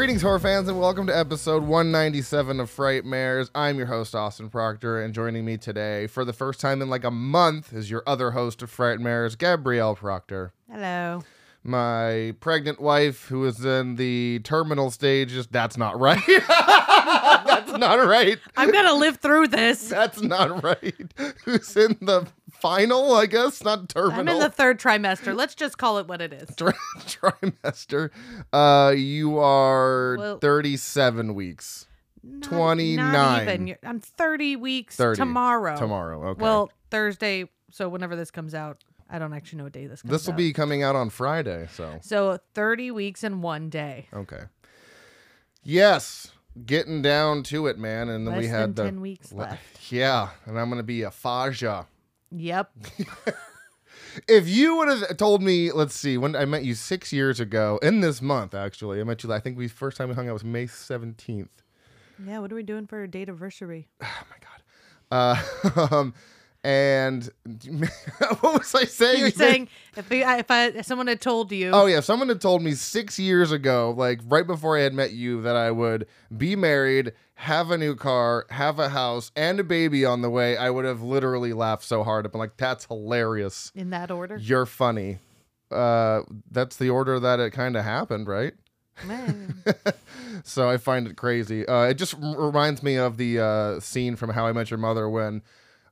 Greetings, horror fans, and welcome to episode 197 of Frightmares. I'm your host, Austin Proctor, and joining me today for the first time in like a month is your other host of Frightmares, Gabrielle Proctor. Hello. My pregnant wife, who is in the terminal stages. That's not right. That's not right. I'm gonna live through this. That's not right. Who's in the final, I guess, not terminal. I'm in the third trimester. Let's just call it what it is. tri- trimester. Uh, you are Well- 37 weeks. Not- 29. Not even. I'm 30 weeks 30 tomorrow. Tomorrow. Okay. Well, Thursday. So whenever this comes out, I don't actually know what day this comes this will out. be coming out on Friday. So, So 30 weeks and one day. okay. Yes. Getting down to it, man. And then Less we had the. 10 weeks le- left. Yeah. And I'm going to be a Faja. Yep. If you would have told me, let's see, when I met you six years ago, in this month, actually, I met you, I think we first time we hung out was May 17th. Yeah. What are we doing for a date anniversary? Oh my god. Uh, um, and what was I saying? You're saying if I, if I if someone had told you, Oh yeah, if someone had told me six years ago, like right before I had met you, that I would be married, have a new car, have a house, and a baby on the way, I would have literally laughed so hard. I've been like, "That's hilarious. in that order, You're funny." Uh, that's the order that it kind of happened, right? Man. so I find it crazy. Uh, it just r- reminds me of the uh, scene from How I Met Your Mother when,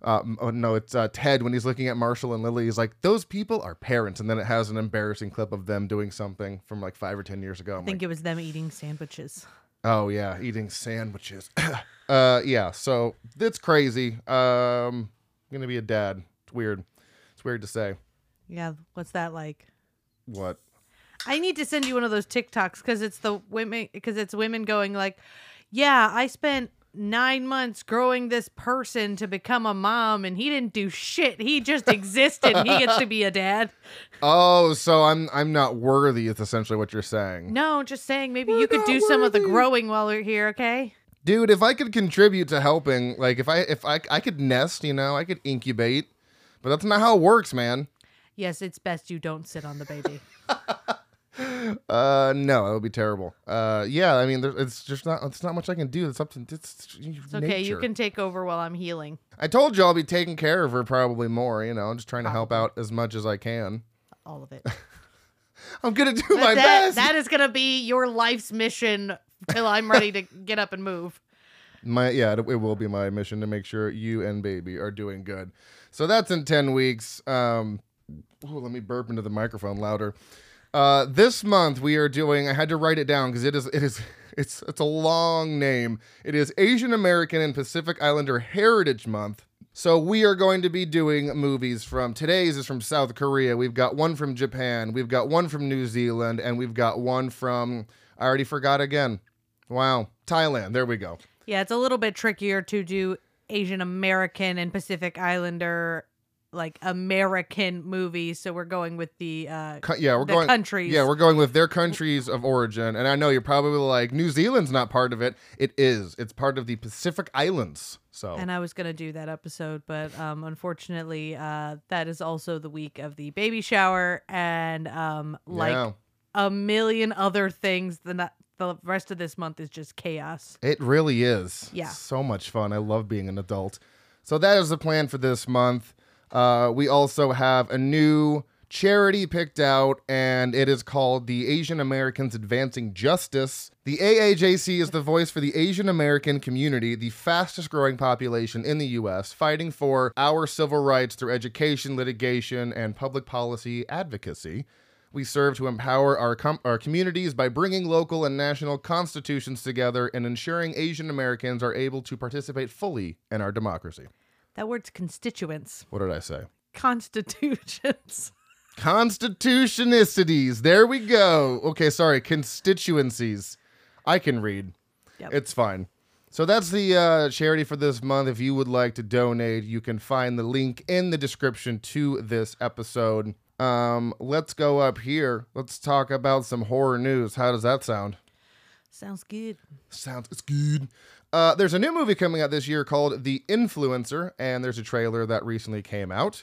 uh, oh, no, it's uh, Ted when he's looking at Marshall and Lily. He's like, "Those people are parents," and then it has an embarrassing clip of them doing something from like five or ten years ago. I'm I think like, it was them eating sandwiches. oh yeah, eating sandwiches. uh, yeah. So it's crazy. Um, I'm gonna be a dad. It's weird. It's weird to say. Yeah. What's that like? What? I need to send you one of those TikToks because it's the women because it's women going like, yeah, I spent nine months growing this person to become a mom and he didn't do shit. He just existed. he gets to be a dad. Oh, so I'm I'm not worthy. Is essentially what you're saying. No, just saying maybe We're you could do some of the growing while we're here. Okay. dude if i could contribute to helping like if i if i i could nest you know i could incubate but that's not how it works man Yes, it's best you don't sit on the baby. uh no it would be terrible uh yeah i mean there, it's just not it's not much i can do it's up to it's, It's okay. You can take over while I'm healing. i told you i'll be taking care of her probably more you know i'm just trying to help out as much as i can All of it. i'm gonna do But my that, best that is gonna be your life's mission till I'm ready to get up and move. My yeah, it, it will be my mission to make sure you and baby are doing good. So that's in ten weeks. Um, ooh, let me burp into the microphone louder. Uh, this month we are doing. I had to write it down because it is it is it's it's a long name. It is Asian American and Pacific Islander Heritage Month. So we are going to be doing movies from today's is from South Korea. We've got one from Japan. We've got one from New Zealand, and we've got one from I already forgot again. Wow, Thailand. There we go. Yeah, it's a little bit trickier to do Asian American and Pacific Islander like American movies. So we're going with the uh yeah, we're going countries. Yeah, we're going with their countries of origin, and I know you're probably like New Zealand's not part of it. It is. It's part of the Pacific Islands. So and I was gonna do that episode, but um, unfortunately, uh, that is also the week of the baby shower, and um, like yeah, a million other things. The not, the rest of this month is just chaos. it really is. Yeah. so much fun. I love being an adult. So that is the plan for this month. Uh, we also have a new charity picked out, and it is called the Asian Americans Advancing Justice. The AAJC is the voice for the Asian American community, the fastest growing population in the U.S., fighting for our civil rights through education, litigation, and public policy advocacy. We serve to empower our, com- our communities by bringing local and national constitutions together and ensuring Asian Americans are able to participate fully in our democracy. That word's constituents, What did I say? constitutions. Constitutionicities. There we go. Okay, sorry. Constituencies. I can read. Yep. It's fine. So that's the uh, charity for this month. If you would like to donate, you can find the link in the description to this episode. Um, let's go up here. Let's talk about some horror news. How does that sound? Sounds good. Sounds it's good. Uh, there's a new movie coming out this year called The Influencer, and there's a trailer that recently came out.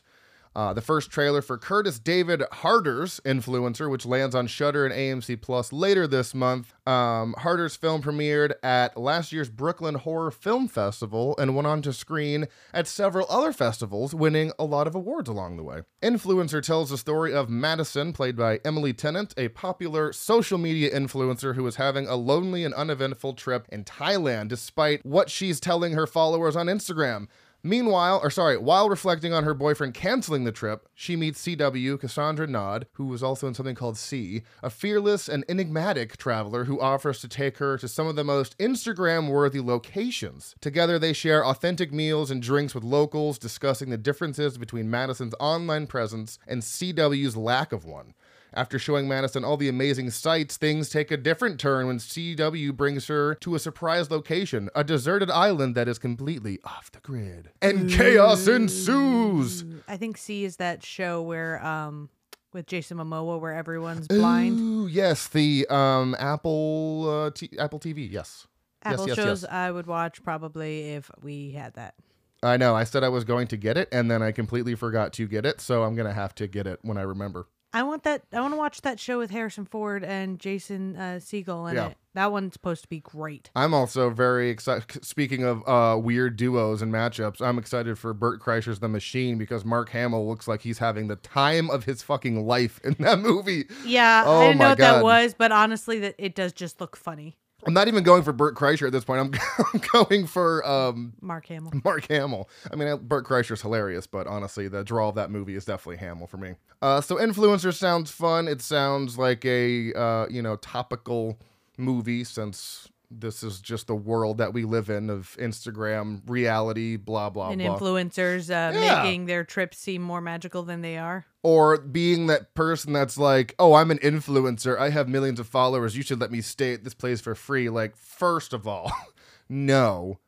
Uh, the first trailer for Curtis David Harder's Influencer, which lands on Shudder and AMC Plus later this month. Um, Harder's film premiered at last year's Brooklyn Horror Film Festival and went on to screen at several other festivals, winning a lot of awards along the way. Influencer tells the story of Madison, played by Emily Tennant, a popular social media influencer who is having a lonely and uneventful trip in Thailand despite what she's telling her followers on Instagram. Meanwhile, or sorry, while reflecting on her boyfriend canceling the trip, she meets CW Cassandra Naud, who was also in something called See, a fearless and enigmatic traveler who offers to take her to some of the most Instagram worthy locations. Together, they share authentic meals and drinks with locals, discussing the differences between Madison's online presence and CW's lack of one. After showing Madison all the amazing sights, things take a different turn when CW brings her to a surprise location, a deserted island that is completely off the grid. And chaos ensues. I think See is that show where um with Jason Momoa where everyone's blind. Ooh, yes, the um Apple uh, t- Apple TV. Yes. Apple yes, yes, shows yes. I would watch probably if we had that. I know. I said I was going to get it, and then I completely forgot to get it, so I'm gonna have to get it when I remember. I want that. I want to watch that show with Harrison Ford and Jason uh, Segel in Yeah. it. That one's supposed to be great. I'm also very excited. Speaking of uh, weird duos and matchups, I'm excited for Bert Kreischer's The Machine because Mark Hamill looks like he's having the time of his fucking life in that movie. Yeah, Oh I didn't know what God. that was, but honestly, that it does just look funny. I'm not even going for Bert Kreischer at this point. I'm I'm going for um, Mark Hamill. Mark Hamill. I mean, Bert Kreischer's hilarious, but honestly, the draw of that movie is definitely Hamill for me. Uh, so, Influencer sounds fun. It sounds like a uh, you know topical movie since this is just the world that we live in of Instagram reality, blah blah and blah. influencers uh, Yeah. making their trips seem more magical than they are. or being that person that's like, "Oh, I'm an influencer. I have millions of followers. You should let me stay at this place for free." Like, first of all, no.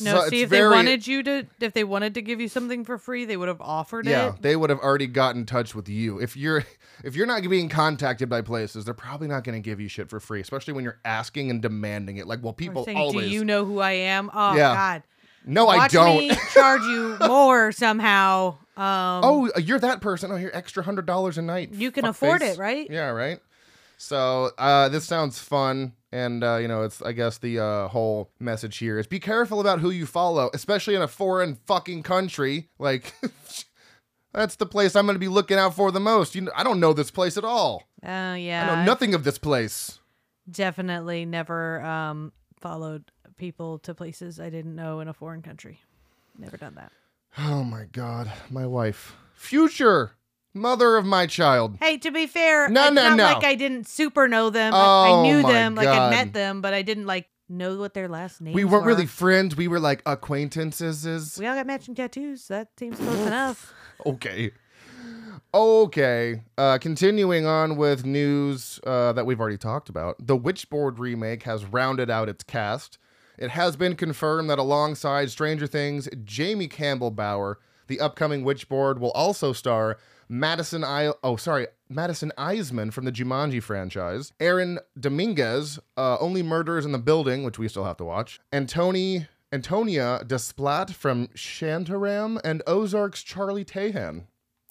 No, So see if they wanted you to, if they wanted to give you something for free, they would have offered Yeah, it. Yeah, they would have already got in touch with you. If you're if you're not being contacted by places, they're probably not going to give you shit for free, especially when you're asking and demanding it. Like, well, people saying, always. Do you know who I am? Oh Yeah. God, no, I watch don't. me charge you more somehow. Um, oh, you're that person. Oh, you're extra hundred dollars a night. You can afford fuckface. it, right? Yeah, right. So uh, this sounds fun, and uh, you know, it's I guess the uh, whole message here is be careful about who you follow, especially in a foreign fucking country. Like, that's the place I'm going to be looking out for the most. You know, I don't know this place at all. Oh yeah, I know nothing of this place. Definitely never um, followed people to places I didn't know in a foreign country. Never done that. Oh my god, my wife, future mother of my child. Hey, to be fair, No, it's no, not no. like I didn't super know them. I, I Oh knew my them, like I God. met them, but I didn't like know what their last names We weren't were. really friends. We were like acquaintances. We all got matching tattoos. That seems close enough. Okay. Okay. Uh, continuing on with news uh, that we've already talked about. The Witchboard remake has rounded out its cast. It has been confirmed that alongside Stranger Things, Jamie Campbell Bower, the upcoming Witchboard will also star Madison I oh sorry, Madison Iseman from the Jumanji franchise, Aaron Dominguez, uh, Only Murders in the Building, which we still have to watch, and Tony Antonia Desplat from Shantaram, and Ozark's Charlie Tahan.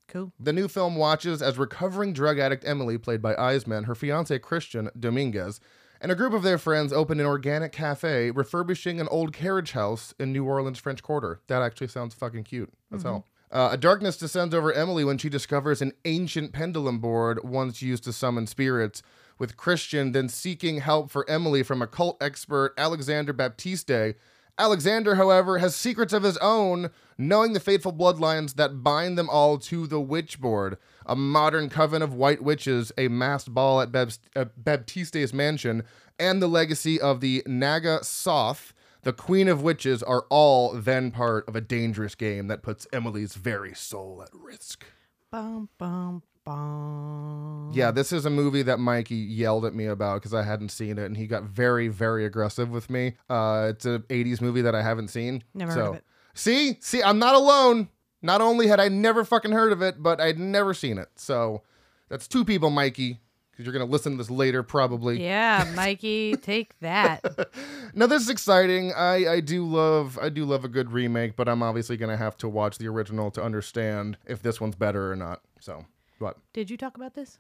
Cool. The new film watches as recovering drug addict Emily, played by Iseman, her fiance Christian Dominguez, and a group of their friends open an organic cafe refurbishing an old carriage house in New Orleans French Quarter. That actually sounds fucking cute. That's all. Uh, a darkness descends over Emily when she discovers an ancient pendulum board once used to summon spirits, with Christian then seeking help for Emily from occult expert Alexander Baptiste. Alexander, however, has secrets of his own, knowing the fateful bloodlines that bind them all to the Witchboard, a modern coven of white witches, a masked ball at Baptiste's mansion, and the legacy of the Naga Soth, the Queen of Witches, are all then part of a dangerous game that puts Emily's very soul at risk. Bum bum bum. Yeah, this is a movie that Mikey yelled at me about because I hadn't seen it, and he got very, very aggressive with me. Uh, it's an '80s movie that I haven't seen. Never so, heard of it. See, see, I'm not alone. Not only had I never fucking heard of it, but I'd never seen it. So that's two people, Mikey. Because you're going to listen to this later probably. Yeah, Mikey, take that. Now this is exciting. I I do love I do love a good remake, but I'm obviously going to have to watch the original to understand if this one's better or not. So, what? Did you talk about this?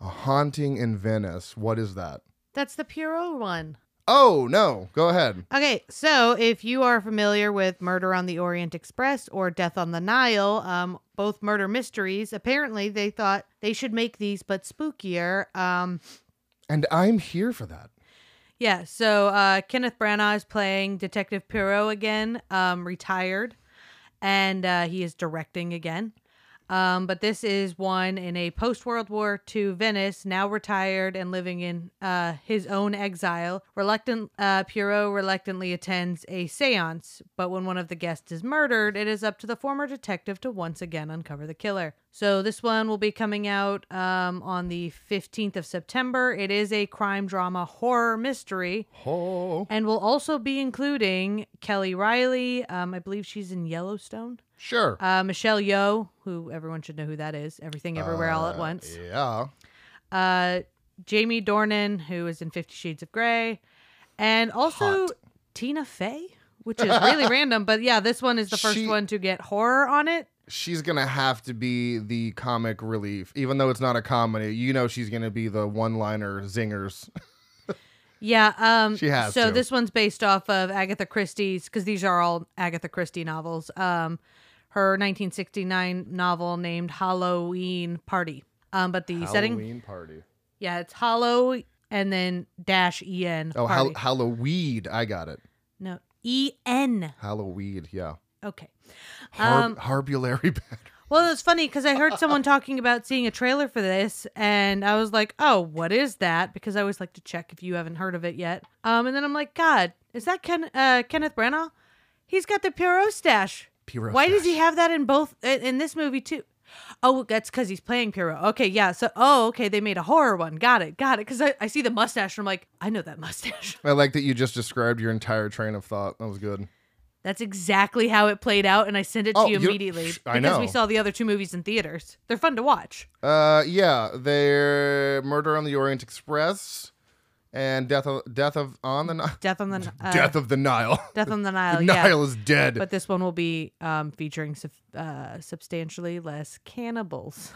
A Haunting in Venice. What is that? That's the Poirot one. Oh, no. Go ahead. Okay, so if you are familiar with Murder on the Orient Express or Death on the Nile, um, both murder mysteries, apparently they thought they should make these but spookier. Um, And I'm here for that. yeah, so uh, Kenneth Branagh is playing Detective Poirot again, um, retired, and uh, he is directing again. Um, but this is one in a post World War II Venice, now retired and living in uh, his own exile. Reluctant uh, Poirot reluctantly attends a séance, but when one of the guests is murdered, it is up to the former detective to once again uncover the killer. So this one will be coming out um, on the 15th of September. It is a crime drama horror mystery. Oh, And we'll also be including Kelly Reilly. Um, I believe she's in Yellowstone. sure. Uh, Michelle Yeoh, who everyone should know who that is. Everything, everywhere, all at Uh, once. Yeah. Uh, Jamie Dornan, who is in Fifty Shades of Grey, and also Hot. Tina Fey, which is really random. But yeah, this one is the first She- one to get horror on it. She's going to have to be the comic relief. Even though it's not a comedy, you know she's going to be the one-liner zingers. Yeah, um, She has So to. this one's based off of Agatha Christie's because these are all Agatha Christie novels. Um, her 1969 novel named Halloween Party. Um, but the setting, Halloween party. yeah, it's Hollow and then dash E N. Oh. Halloween. I got it. no E N. Halloween. Yeah. Okay. Um, Harbulary bed. Well, it's funny because I heard someone talking about seeing a trailer for this, and I was like, "Oh, what is that?" Because I always like to check if you haven't heard of it yet. Um, and then I'm like, "God, is that Ken uh, Kenneth Branagh? He's got the Poirot stash. Poirot Why does he have that in both in in this movie too?" Oh, that's because he's playing Poirot. Okay, yeah. So, oh, okay, they made a horror one. Got it, got it. Because I, I see the mustache, and I'm like, I know that mustache. I like that you just described your entire train of thought. That was good. That's exactly how it played out, and I sent it to Oh, you immediately I because we saw the other two movies in theaters. They're fun to watch. Uh, yeah, they're Murder on the Orient Express and Death of Death of on the Nile. Death on the uh, Death of the Nile. Death on the Nile. the yeah. Nile is dead. But this one will be um, featuring sub- uh, substantially less cannibals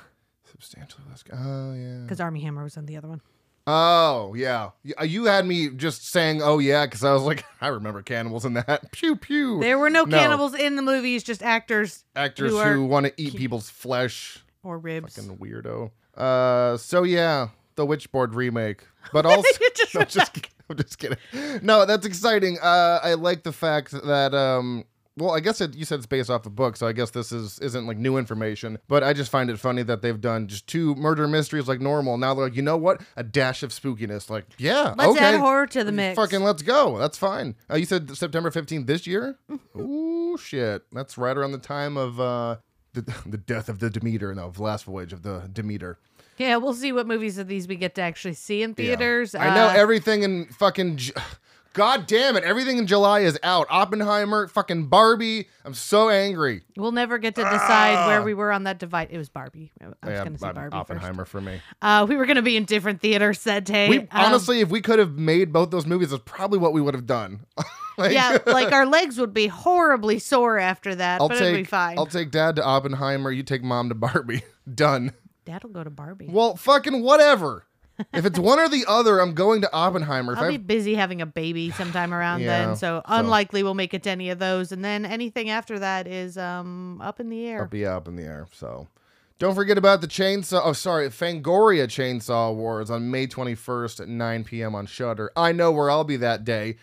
Substantially less. Oh yeah. because Armie Hammer was in the other one. Oh yeah. You- You had me just saying, "Oh yeah," because I was like, I remember cannibals in that. Pew pew. There were no, No. cannibals in the movies, just actors Actors who who, want to eat ki- people's flesh. or ribs. Fucking weirdo. Uh, so yeah, the Witchboard remake, but also just no, just. I'm just kidding. No, that's exciting. Uh, I like the fact that um. Well, I guess it, you said it's based off the book, so I guess this is isn't like new information. But I just find it funny that they've done just two murder mysteries like normal. Now they're like, you know what? A dash of spookiness. Like, yeah, Let's okay. add horror to the mix. Fucking let's go. That's fine. Uh, you said September 15th this year? Mm-hmm. Ooh, shit. That's right around the time of uh, the, the death of the Demeter. No, the last voyage of the Demeter. Yeah, we'll see what movies of these we get to actually see in Yeah. theaters. I know Uh, everything in fucking. J- God damn it. Everything in July is out. Oppenheimer, fucking Barbie. I'm so angry. we'll never get to decide Ah. where we were on that divide. It was Barbie. I was Yeah, going to say Barbie Oppenheimer first. for me. Uh, we were going to be in different theaters that day. We Um, honestly, if we could have made both those movies, that's probably what we would have done. Like- yeah, like our legs would be horribly sore after that, I'll but take it'd be fine. I'll take dad to Oppenheimer. You take mom to Barbie. Done. Dad'll go to Barbie. Well, fucking whatever. If it's one or the other, I'm going to Oppenheimer. If I'll be busy having a baby sometime around Yeah, then, so, so- unlikely we'll make it to any of those. And then anything after that is um up in the air. I'll be up in the air. So don't forget about the chainsaw. Oh, sorry, Fangoria Chainsaw Awards on May 21st at 9 p.m. on Shudder. I know where I'll be that day,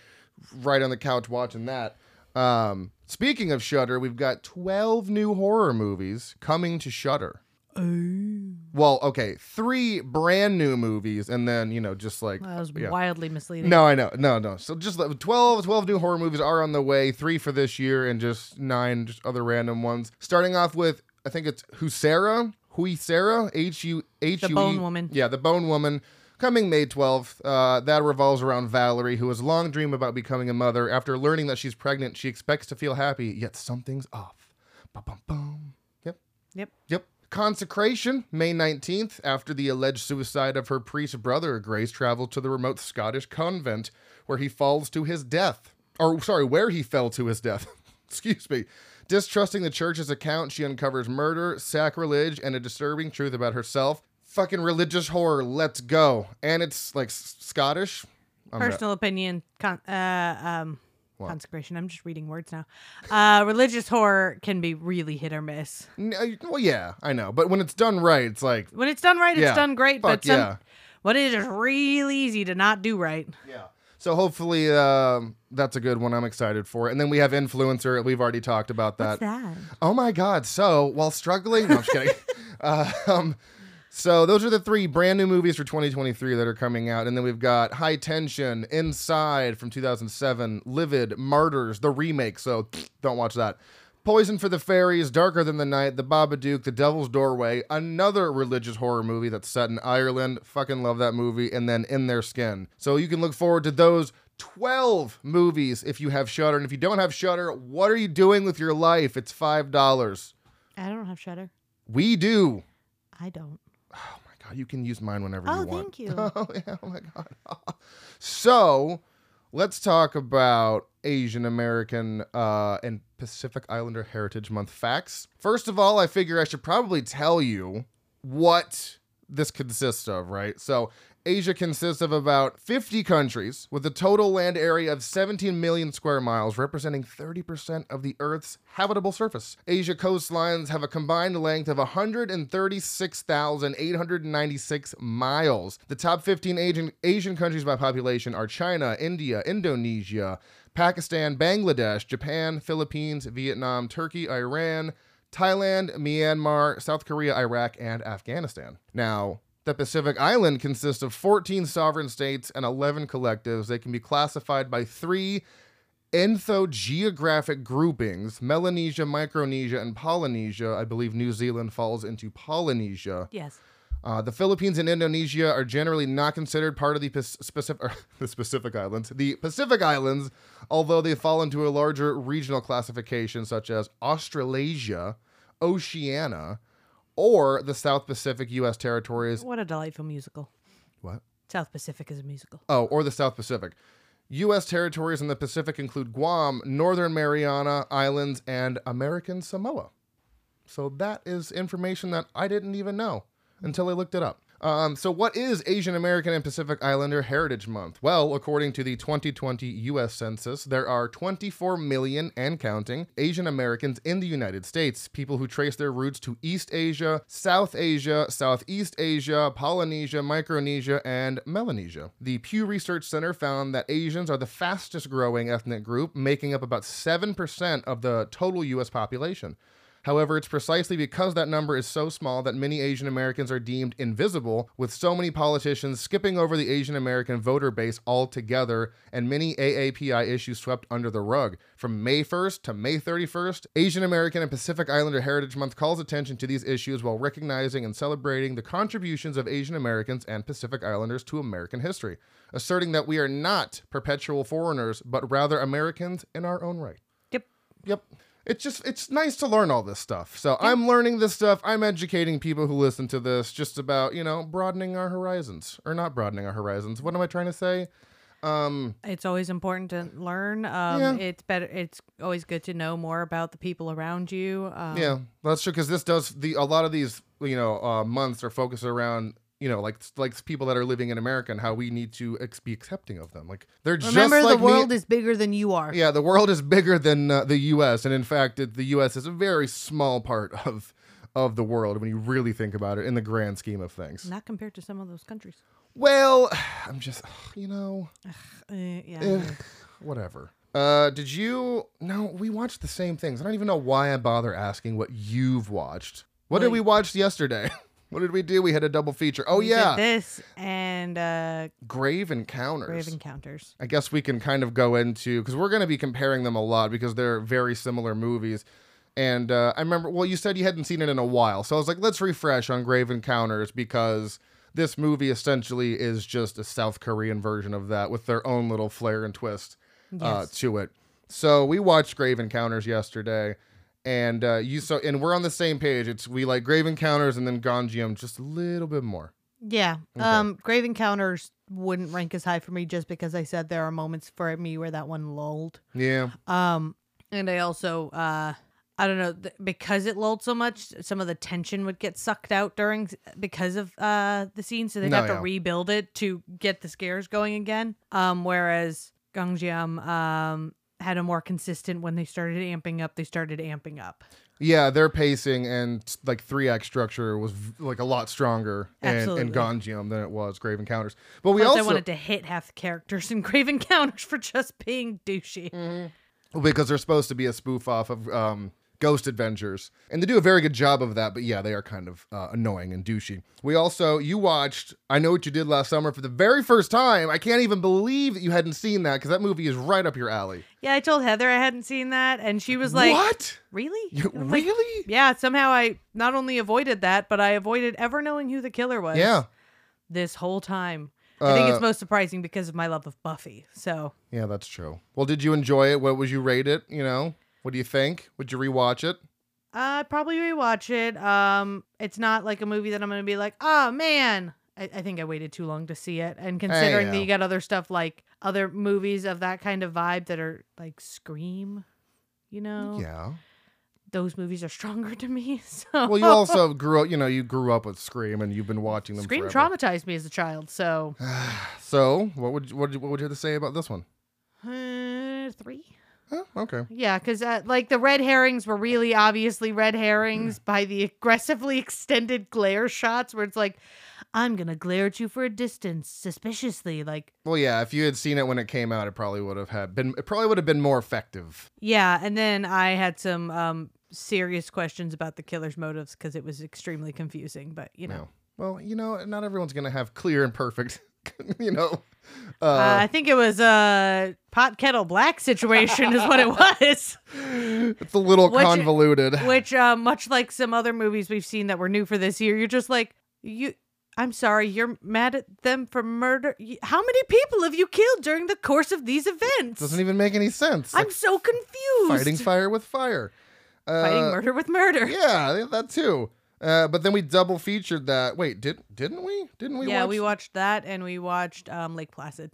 right on the couch watching that. Um, speaking of Shudder, we've got 12 new horror movies coming to Shudder. Well, okay, three brand new movies, and then you know, just like that was yeah. wildly misleading. No, I know. No, no. So just like 12, 12 new horror movies are on the way. Three for this year and just nine just other random ones. Starting off with, I think it's Huesera. Huesera. H U H U. The Bone Woman. Yeah, the Bone Woman. Coming May 12th. Uh, that revolves around Valerie, who has long dreamed about becoming a mother. After learning that she's pregnant, she expects to feel happy, yet something's off. Bum, bum, bum. Yep. Yep. Yep. Consecration, May 19th, after the alleged suicide of her priest brother, Grace traveled to the remote Scottish convent where he falls to his death. Or, sorry, where he fell to his death. Excuse me. Distrusting the church's account, she uncovers murder, sacrilege, and a disturbing truth about herself. Fucking religious horror, let's go. And it's like Scottish. I'm not- Personal opinion, con- uh, um, consecration. I'm just reading words now. Uh, religious horror can be really hit or miss. N- uh, well, yeah, I know. But when it's done right, it's like, When it's done right, it's done great. fuck But some, yeah. when it is really easy to not do right. Yeah. So hopefully um, that's a good one. I'm excited for it. And then we have influencer. We've already talked about that. that? Oh my God. So while struggling, no, I'm just kidding. uh, um, so those are the three brand new movies for 2023 that are coming out. And then we've got High Tension, Inside from 2007, Livid, Martyrs, the remake. So don't watch that. Poison for the Fairies, Darker Than the Night, The Babadook, The Devil's Doorway, another religious horror movie that's set in Ireland. Fucking love that movie. And then In Their Skin. So you can look forward to those 12 movies if you have Shudder. And if you don't have Shudder, what are you doing with your life? It's $5. I don't have Shudder. We do. I don't. Oh my God, you can use mine whenever Oh, you want. Oh, thank you. Oh, yeah, oh my God. so let's talk about Asian American uh, and Pacific Islander Heritage Month facts. First of all, I figure I should probably tell you what this consists of, right? So Asia consists of about 50 countries with a total land area of 17 million square miles, representing 30% of the Earth's habitable surface. Asia coastlines have a combined length of 136,896 miles. The top 15 Asian, Asian countries by population are China, India, Indonesia, Pakistan, Bangladesh, Japan, Philippines, Vietnam, Turkey, Iran, Thailand, Myanmar, South Korea, Iraq, and Afghanistan. Now, the Pacific Island consists of 14 sovereign states and 11 collectives. They can be classified by three ethnogeographic groupings Melanesia, Micronesia, and Polynesia. I believe New Zealand falls into Polynesia. Yes. Uh, the Philippines and Indonesia are generally not considered part of the specific the Pacific Islands. The Pacific Islands, although they fall into a larger regional classification such as Australasia, Oceania, or the South Pacific U.S. territories. What a delightful musical. What? South Pacific is a musical. Oh, or the South Pacific. U.S. territories in the Pacific include Guam, Northern Mariana Islands, and American Samoa. So that is information that I didn't even know until I looked it up. Um, so, what is Asian American and Pacific Islander Heritage Month? Well, according to the 2020 U.S. Census, there are 24 million and counting Asian Americans in the United States, people who trace their roots to East Asia, South Asia, Southeast Asia, Polynesia, Micronesia, and Melanesia. The Pew Research Center found that Asians are the fastest growing ethnic group, making up about 7% of the total U.S. population. However, it's precisely because that number is so small that many Asian Americans are deemed invisible, with so many politicians skipping over the Asian American voter base altogether and many AAPI issues swept under the rug. From May 1st to May 31st, Asian American and Pacific Islander Heritage Month calls attention to these issues while recognizing and celebrating the contributions of Asian Americans and Pacific Islanders to American history, asserting that we are not perpetual foreigners, but rather Americans in our own right. Yep. Yep. It's just it's nice to learn all this stuff. So I'm learning this stuff. I'm educating people who listen to this just about, you know, broadening our horizons or not broadening our horizons. What am I trying to say? Um It's always important to learn. Um, Yeah. It's better. It's always good to know more about the people around you. Um, yeah, that's true cuz this does the a lot of these, you know, uh months are focused around you know, like like people that are living in America and how we need to ex- be accepting of them. Like they're Remember, just like the me- world is bigger than you are. Yeah, the world is bigger than uh, the U.S. and in fact, it, the U.S. is a very small part of of the world when you really think about it in the grand scheme of things. Not compared to some of those countries. Well, I'm just, you know, Uh, yeah. whatever. Uh, did you? No, we watched the same things. I don't even know why I bother asking what you've watched. What did we watch yesterday? what did we do? We had a double feature. Oh We did yeah, this and uh, Grave Encounters. Grave Encounters. I guess we can kind of go into because we're going to be comparing them a lot because they're very similar movies. And uh, I remember, well, you said you hadn't seen it in a while, so I was like, let's refresh on Grave Encounters because this movie essentially is just a South Korean version of that with their own little flair and twist uh, to it. So we watched Grave Encounters yesterday, And uh, you so and we're on the same page. It's we like Grave Encounters and then Gonjiam just a little bit more. Yeah. Okay. Um, Grave Encounters wouldn't rank as high for me just because I said there are moments for me where that one lulled. Yeah. Um, and I also, uh, I don't know, th- because it lulled so much, some of the tension would get sucked out during because of uh the scene, so they'd No, have to yeah. rebuild it to get the scares going again. Um, whereas Gonjiam um had a more consistent when they started amping up, they started amping up. Yeah, their pacing and like three act structure was like a lot stronger in, in Absolutely. Than it was Grave Encounters. But we Plus, also I wanted to hit half the characters in Grave Encounters for just being douchey. Mm-hmm. because they're supposed to be a spoof off of um, Ghost Adventures, and they do a very good job of that. But yeah, they are kind of uh, annoying and douchey. We also you watched I Know What You Did Last Summer for the very first time. I can't even believe that you hadn't seen that because that movie is right up your alley. Yeah, I told Heather I hadn't seen that, and she was like, what? "Really? You, I'm like, really? yeah." Somehow I not only avoided that, but I avoided ever knowing who the killer was. Yeah. this whole time. I think Uh, it's most surprising because of my love of Buffy. So Yeah, that's true. Well, did you enjoy it? What would you rate it? You know, what do you think? Would you rewatch it? I'd probably rewatch it. Um, it's not like a movie that I'm going to be like, oh man. I, I, think I waited too long to see it. And considering that you got other stuff like other movies of that kind of vibe that are like Scream, you know? Yeah. Those movies are stronger to me. So Well, you also grew up, you know, you grew up with Scream and you've been watching them Scream forever. traumatized me as a child, so So, what would what would you, what would you have to say about this one? Uh, 3 Oh, okay. Yeah, because uh, like the red herrings were really obviously red herrings mm. by the aggressively extended glare shots, where it's like, I'm gonna glare at you for a distance, suspiciously, like. Well, yeah. If you had seen it when it came out, it probably would have had been. It probably would have been more effective. Yeah, and then I had some um, serious questions about the killer's motives because it was extremely confusing. But you know. No. Well, you know, not everyone's gonna have clear and perfect you know. Uh, uh, I think it was a pot kettle black situation, is what it was. it's a little which- convoluted. which uh, much like some other movies we've seen that were new for this year you're just like you i'm sorry you're mad at them for murder how many people have you killed during the course of these events Doesn't even make any sense. i'm Like so confused fighting fire with fire. Uh, fighting murder with murder Yeah, that too. Uh, but then we double featured that. Wait, did didn't we? Didn't we? yeah watch? we watched that and we watched um, lake placid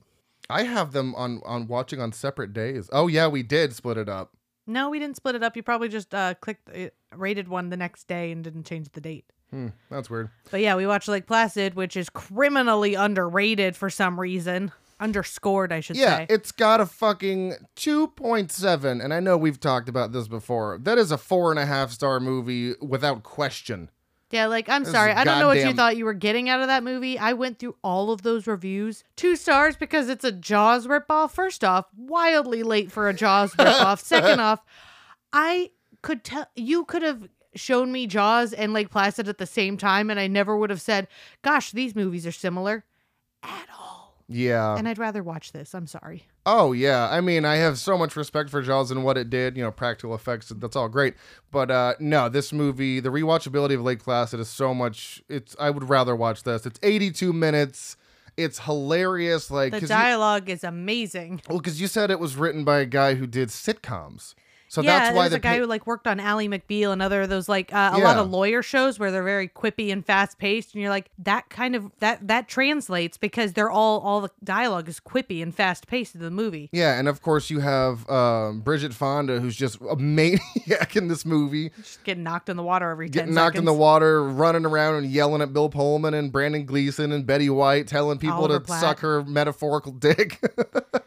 I have them on on watching on separate days. Oh yeah, we did split it up. no we didn't split it up you probably just uh, clicked uh, rated one the next day and didn't change the date Hmm, that's weird. but yeah we watched lake placid which is criminally underrated for some reason underscored i should Yeah, say it's got a fucking two point seven, and I know we've talked about this before. That is a four and a half star movie without question. Yeah, like I'm This sorry, I don't know what you thought you were getting out of that movie. I went through all of those reviews. Two stars because it's a Jaws ripoff. First off, wildly late for a Jaws ripoff. Second off, I could tell you could have shown me Jaws and Lake Placid at the same time, and I never would have said, "Gosh, these movies are similar," at all. Yeah. And I'd rather watch this. I'm sorry. Oh yeah, I mean, I have so much respect for Jaws and what it did. You know, practical effects, that's all great. But uh no, this movie, the rewatchability of Lake Placid is so much. It's I would rather watch this. It's 82 minutes. It's hilarious. Like, The 'cause you, dialogue is amazing. well, because you said it was written by a guy who did sitcoms, so yeah, that's why the a guy who like worked on Ally McBeal and other of those like uh, a lot of lawyer shows where they're very quippy and fast paced, and you're like that kind of that that translates because they're all all the dialogue is quippy and fast paced in the movie. Yeah, and of course you have um, Bridget Fonda, who's just a maniac in this movie, Just getting knocked in the water every getting 10 knocked in the water, running around and yelling at Bill Pullman and Brendan Gleeson and Betty White, telling people Oliver to Platt. suck her metaphorical dick.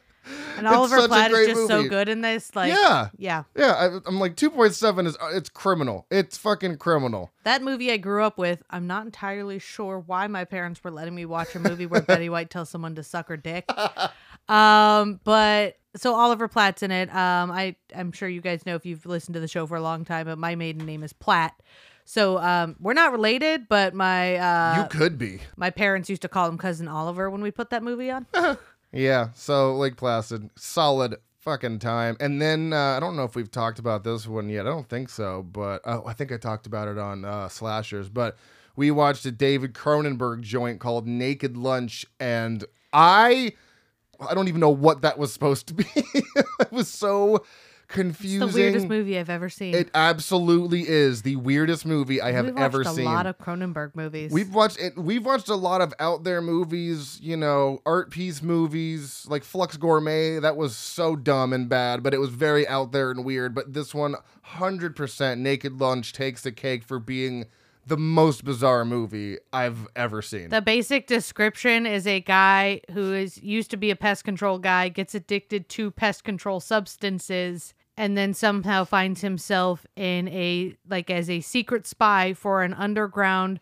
And It's Oliver Platt is just so good in this. Like, yeah, yeah, yeah. I, I'm like 2.7 is uh, it's criminal. It's fucking criminal. that movie I grew up with. I'm not entirely sure why my parents were letting me watch a movie where Betty White tells someone to suck her dick. Um, but so Oliver Platt's in it. Um, I I'm sure you guys know if you've listened to the show for a long time, but my maiden name is Platt. So um, we're not related, but my uh, you could be. my parents used to call him cousin Oliver when we put that movie on. Yeah. So Lake Placid, solid fucking time. And then uh, I don't know if we've talked about this one yet. I don't think so, but oh, I think I talked about it on uh, Slashers. But we watched a David Cronenberg joint called Naked Lunch, and I I don't even know what that was supposed to be. it was so It's the weirdest movie I've ever seen. It absolutely is the weirdest movie I have We've ever watched a lot of Cronenberg movies. We've watched it. We've watched a lot of out there movies, you know, art piece movies like Flux Gourmet. That was so dumb and bad, but it was very out there and weird. But this one, hundred percent, Naked Lunch takes the cake for being the most bizarre movie I've ever seen. The basic description is a guy who is used to be a pest control guy, gets addicted to pest control substances, and then somehow finds himself in a like as a secret spy for an underground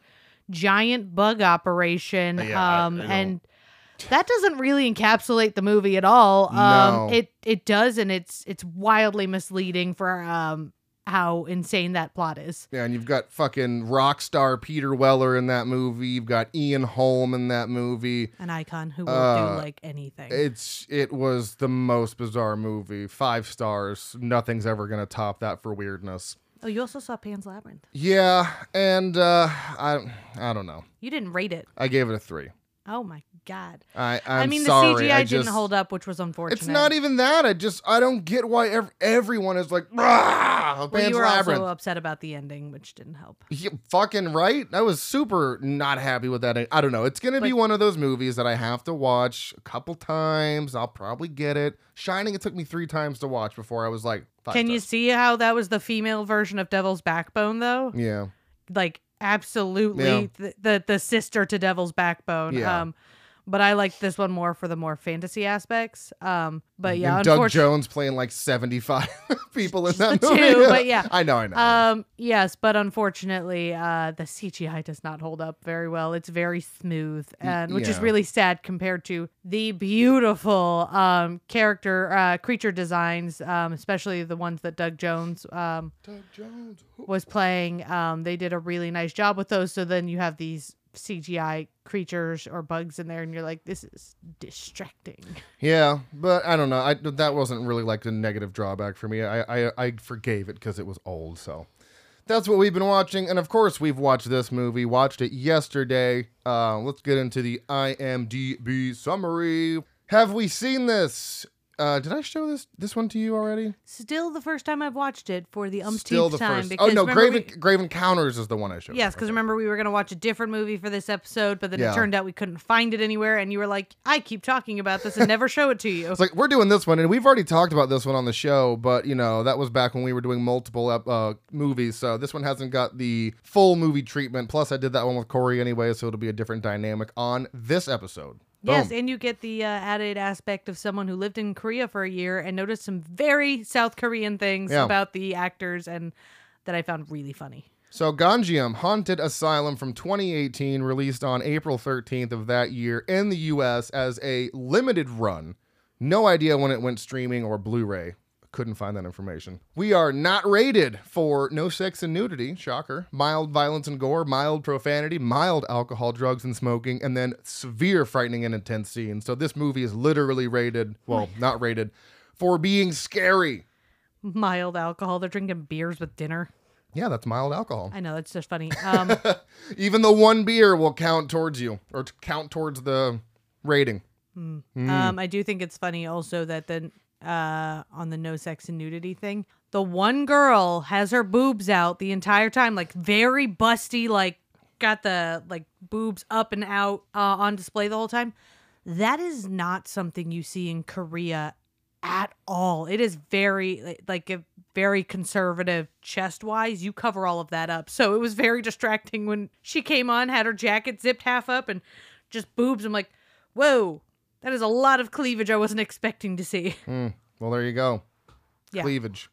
giant bug operation. Yeah, um I don't- and that doesn't really encapsulate the movie at all. Um No. it it does and it's it's wildly misleading for um how insane that plot is. yeah, and you've got fucking rock star Peter Weller in that movie. You've got Ian Holm in that movie. An icon who will Uh, do like anything. It's it was the most bizarre movie. Five stars. Nothing's ever gonna top that for weirdness. oh, you also saw Pan's Labyrinth. Yeah, and uh, I I don't know. You didn't rate it. I gave it a three. Oh my god. I I'm i mean, sorry. the CGI I didn't just, hold up, which was unfortunate. It's not even that. I just I don't get why ev- everyone is like, "Rah, Well, you were Labyrinth." also upset about the ending, which didn't help. You fucking right. I was super not happy with that. I don't know. It's gonna be one of those movies that I have to watch a couple times. I'll probably get it. Shining. It took me three times to watch before I was like. Can you see how that was the female version of Devil's Backbone, though? Yeah. Like absolutely Yeah. the, the the sister to Devil's Backbone. Yeah. Um, but I like this one more for the more fantasy aspects. Um, but yeah, and Doug. Jones playing like seventy five people in that movie. two, but yeah. I know. I know. Um, yes, but unfortunately, uh, the CGI does not hold up very well. It's very smooth, and which is really sad compared to the beautiful um character uh creature designs, um, especially the ones that Doug Jones um Doug Jones. was playing. Um, they did a really nice job with those. So then you have these CGI creatures or bugs in there, and you're like, this is distracting. Yeah, but I don't know. I that wasn't really like a negative drawback for me. I I, I forgave it because it was old. So that's what we've been watching, and of course we've watched this movie. Watched it yesterday. Uh, let's get into the IMDb summary. Have we seen this? Uh, did I show this this one to you already? Still the first time I've watched it for the umpteenth Still the time. first. Because Oh no, Grave we- Grave Encounters is the one I showed. Yes, because Okay. remember we were gonna watch a different movie for this episode, but then Yeah. it turned out we couldn't find it anywhere, and you were like, "I keep talking about this and never show it to you." It's like we're doing this one, and we've already talked about this one on the show, but you know that was back when we were doing multiple uh, movies, so this one hasn't got the full movie treatment. Plus, I did that one with Corey anyway, so it'll be a different dynamic on this episode. Yes, and you get the uh, added aspect of someone who lived in Korea for a year and noticed some very South Korean things Yeah. about the actors, and that I found really funny. So, Gonjiam Haunted Asylum from 2018, released on April 13th of that year in the US as a limited run. No idea when it went streaming or Blu ray. Couldn't find that information. We are not rated for no sex and nudity, shocker, mild violence and gore, mild profanity, mild alcohol, drugs, and smoking, and then severe frightening and intense scenes. So, this movie is literally rated, well, not rated, for being scary. Mild alcohol. They're drinking beers with dinner. Yeah, that's mild alcohol. I know that's just funny. Um, Even the one beer will count towards you or to count towards the rating. Um, I do think it's funny also that the uh on the no sex and nudity thing, the one girl has her boobs out the entire time, like very busty, like got the like boobs up and out uh, on display the whole time. That is not something you see in Korea at all. It is very like- a very conservative chest wise. You cover all of that up, so it was very distracting when she came on, had her jacket zipped half up, and just boobs. I'm like, whoa, that is a lot of cleavage I wasn't expecting to see. Well, there you go. Yeah. Cleavage.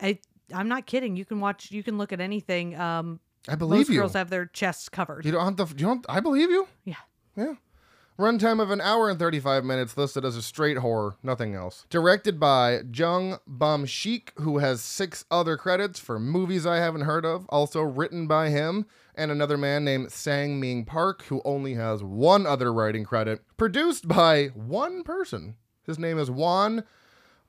I I'm not kidding. You can watch. You can look at anything. Um, I believe most you. girls have their chests covered. you don't have to. You don't. I believe you. Yeah. Yeah. Runtime of an hour and 35 minutes, listed as a straight horror, nothing else. Directed by Jung Bum Shik, who has six other credits for movies I haven't heard of. Also written by him and another man named Sang Ming Park, who only has one other writing credit. Produced by one person. His name is Juan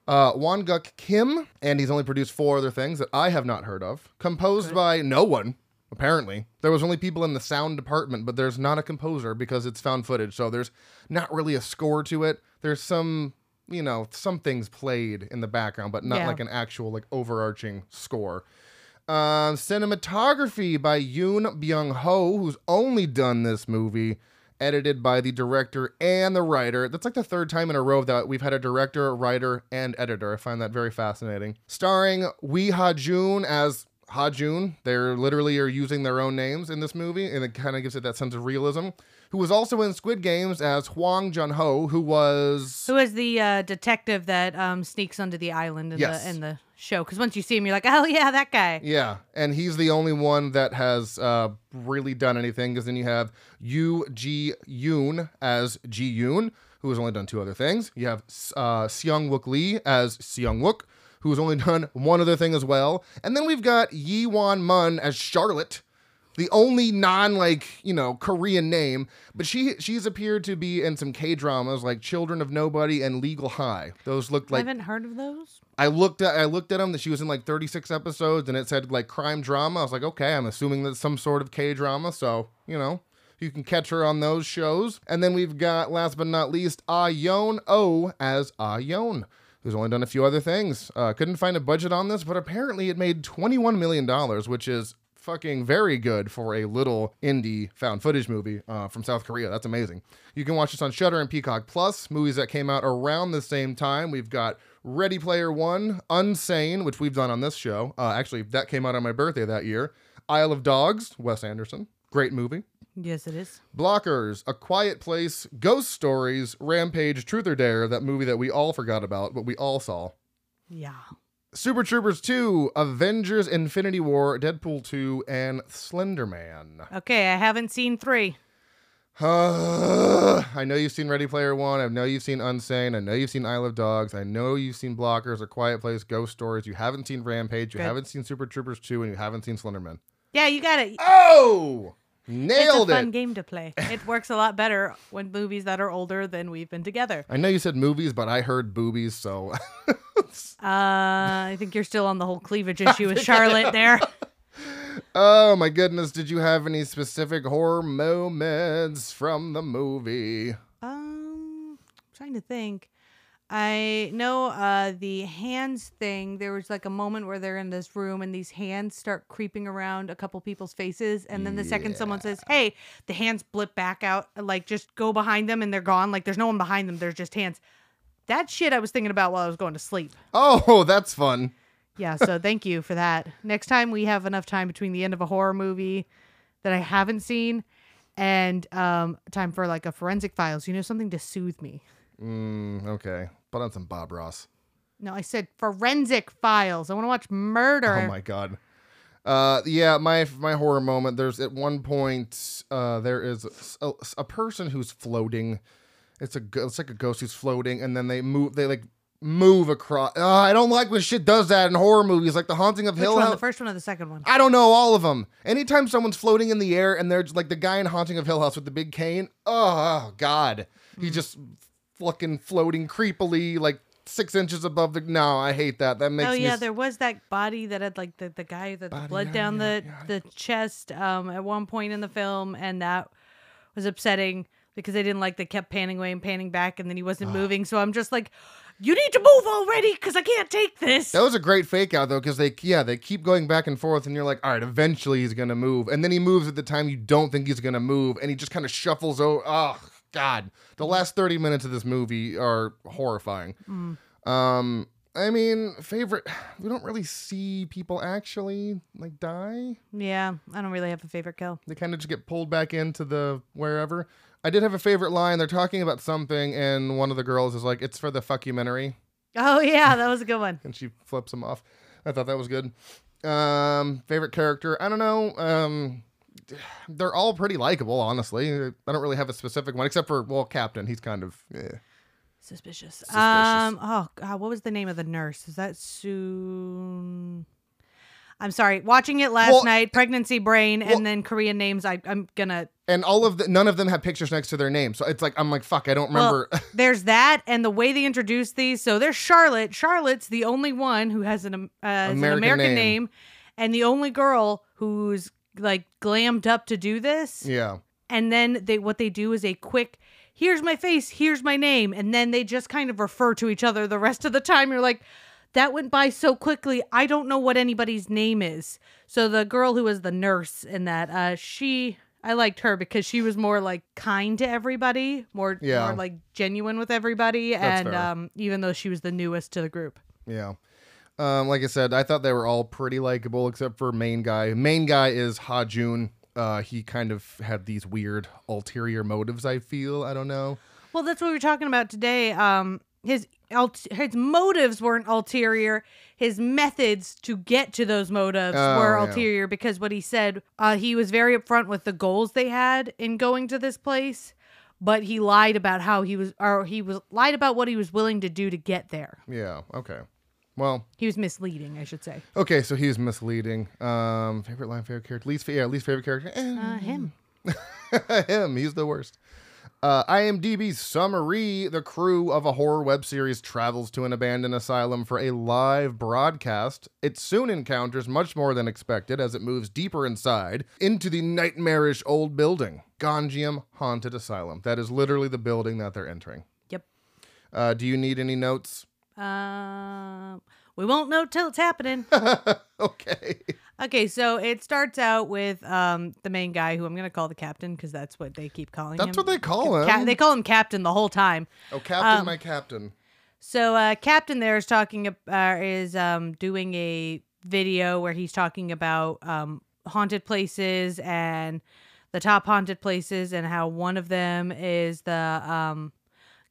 uh, Won Guk Kim, and he's only produced four other things that I have not heard of. Composed by no one, apparently. There was only people in the sound department, but there's not a composer because it's found footage, so there's not really a score to it. There's some you know, some things played in the background, but not Yeah. like an actual like overarching score. Um, cinematography by Yoon Byung Ho, who's only done this movie, edited by the director and the writer. That's like the third time in a row that we've had a director, writer, and editor. I find that very fascinating. Starring Wee Ha Jun as Ha Jun. They're literally are using their own names in this movie, and it kind of gives it that sense of realism. Who was also in Squid Games as Hwang Jun Ho, who was Who is the uh, detective that um, sneaks onto the island in Yes. the in the show? Because once you see him, you're like, oh yeah, that guy. Yeah, and he's the only one that has uh, really done anything. Because then you have Yu Ji Yoon as Ji Yoon, who has only done two other things. You have uh, Seung Wook Lee as Seung Wook, who has only done one other thing as well. And then we've got Yi Won Mun as Charlotte, the only non like you know Korean name, but she she's appeared to be in some K dramas like Children of Nobody and Legal High. Those looked like I haven't heard of those. I looked at I looked at them that she was in like 36 episodes and it said like crime drama. I was like, okay, I'm assuming that's some sort of K drama, so you know you can catch her on those shows. And then we've got last but not least Yeon Oh as Yeon, who's only done a few other things. Uh, couldn't find a budget on this, but apparently it made 21 million dollars, which is fucking very good for a little indie found footage movie uh, from South Korea. That's amazing. You can watch this on Shudder and Peacock Plus. Movies that came out around the same time. We've got Ready Player One, Unsane, which we've done on this show. Uh, actually, that came out on my birthday that year. Isle of Dogs, Wes Anderson, great movie. Yes, it is. Blockers, A Quiet Place, Ghost Stories, Rampage, Truth or Dare, that movie that we all forgot about, but we all saw. Yeah. Super Troopers 2, Avengers Infinity War, Deadpool 2, and Slender Man. Okay, I haven't seen three. I know you've seen Ready Player One. I know you've seen Unsane. I know you've seen Isle of Dogs. I know you've seen Blockers, A Quiet Place, Ghost Stories. You haven't seen Rampage. You Good. haven't seen Super Troopers 2, and you haven't seen Slenderman. Yeah, you got it. Oh! It's a fun it. game to play. It works a lot better when movies that are older than we've been together. I know you said movies, but I heard boobies, so. Uh, I think you're still on the whole cleavage issue with Charlotte there. oh my goodness. Did you have any specific horror moments from the movie? Um, trying to think. I know uh the hands thing. There was like a moment where they're in this room and these hands start creeping around a couple people's faces, and then the second someone says, "Hey," the hands blip back out, like just go behind them and they're gone. Like there's no one behind them. There's just hands. That shit I was thinking about while I was going to sleep. Oh, that's fun. Yeah, so thank you for that. Next time we have enough time between the end of a horror movie that I haven't seen and um time for like a forensic files, you know, something to soothe me. Mm, okay. Put on some Bob Ross. No, I said forensic files. I want to watch murder. Oh my god. Uh, yeah, my my horror moment. There's at one point, uh, there is a, a person who's floating. It's a go- it's like a ghost who's floating, and then they move. They like move across. Uh, I don't like when shit does that in horror movies, like The Haunting of Which Hill one? House. The first one or the second one? I don't know all of them. Anytime someone's floating in the air and there's like the guy in Haunting of Hill House with the big cane. Oh, oh, God, Mm. he's just fucking floating creepily like six inches above the. No, I hate that. That makes Oh yeah, s- there was that body that had like the, the guy that Body, blood yeah, down yeah, the yeah. the chest um at one point in the film, and that was upsetting because they didn't like they kept panning away and panning back, and then he wasn't moving. So I'm just like, you need to move already because I can't take this. That was a great fake out though, because they yeah they keep going back and forth, and you're like, all right, eventually he's gonna move, and then he moves at the time you don't think he's gonna move, and he just kind of shuffles over. Oh God, the last thirty minutes of this movie are horrifying. Um, I mean, favorite. We don't really see people actually like die. Yeah, I don't really have a favorite kill. They kind of just get pulled back into the wherever. I did have a favorite line. They're talking about something, and one of the girls is like, "It's for the fuckumentary." Oh yeah, that was a good one. and she flips him off. I thought that was good. Um, favorite character? I don't know. Um, they're all pretty likable, honestly. I don't really have a specific one, except for well, Captain. He's kind of eh. Suspicious. Um. Oh God, what was the name of the nurse? Is that soon? I'm sorry. Watching it last Well- night, pregnancy brain, well- and then Korean names. I, I'm gonna. and all of the none of them have pictures next to their name. So it's like I'm like fuck. I don't remember. Well, there's that, and the way they introduce these. So there's Charlotte. Charlotte's the only one who has an uh, American an American name. name. and the only girl who's like glammed up to do this. yeah. And then they what they do is a quick. here's my face, here's my name. And then they just kind of refer to each other the rest of the time. You're like, that went by so quickly. I don't know what anybody's name is. So the girl who was the nurse in that, uh, she I liked her because she was more like kind to everybody, more Yeah. more like genuine with everybody, That's and fair. um, even though she was the newest to the group. Yeah. Um, like I said, I thought they were all pretty likable except for main guy. Main guy is Ha Jun. Uh, he kind of had these weird ulterior motives. I feel. I don't know. Well, that's what we were talking about today. Um, his his motives weren't ulterior. His methods to get to those motives Oh, were yeah. ulterior because what he said, uh, he was very upfront with the goals they had in going to this place, but he lied about how he was, or he was lied about what he was willing to do to get there. Yeah. Okay. Well. He was misleading, I should say. Okay. So he was misleading. Um, favorite line, favorite character, least. Yeah, least favorite character. Eh, Uh, him. him. He's the worst. Uh, IMDb summary: The crew of a horror web series travels to an abandoned asylum for a live broadcast. It soon encounters much more than expected as it moves deeper inside into the nightmarish old building, Gonjiam Haunted Asylum. That is literally the building that they're entering. Yep. Uh, do you need any notes? Um, we won't know till it's happening. okay. okay, so it starts out with um the main guy who I'm gonna call the captain because that's what they keep calling him. That's what they call him. They call him captain the whole time. oh, Captain, um, my Captain. So uh, Captain there is talking ab- uh, is um doing a video where he's talking about um haunted places and the top haunted places and how one of them is the um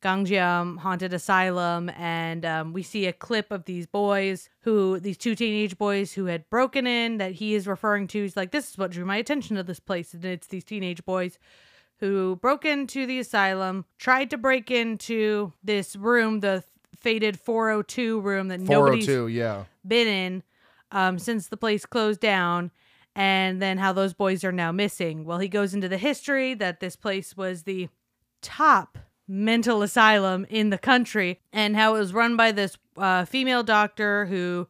Gonjiam Haunted Asylum and um, we see a clip of these boys who these two teenage boys who had broken in that he is referring to he's like this is what drew my attention to this place and it's these teenage boys who broke into the asylum, tried to break into this room, the faded 402 room that nobody's 402. Yeah. been in um, since the place closed down, and then how those boys are now missing. Well, he goes into the history that this place was the top mental asylum in the country and how it was run by this uh, female doctor who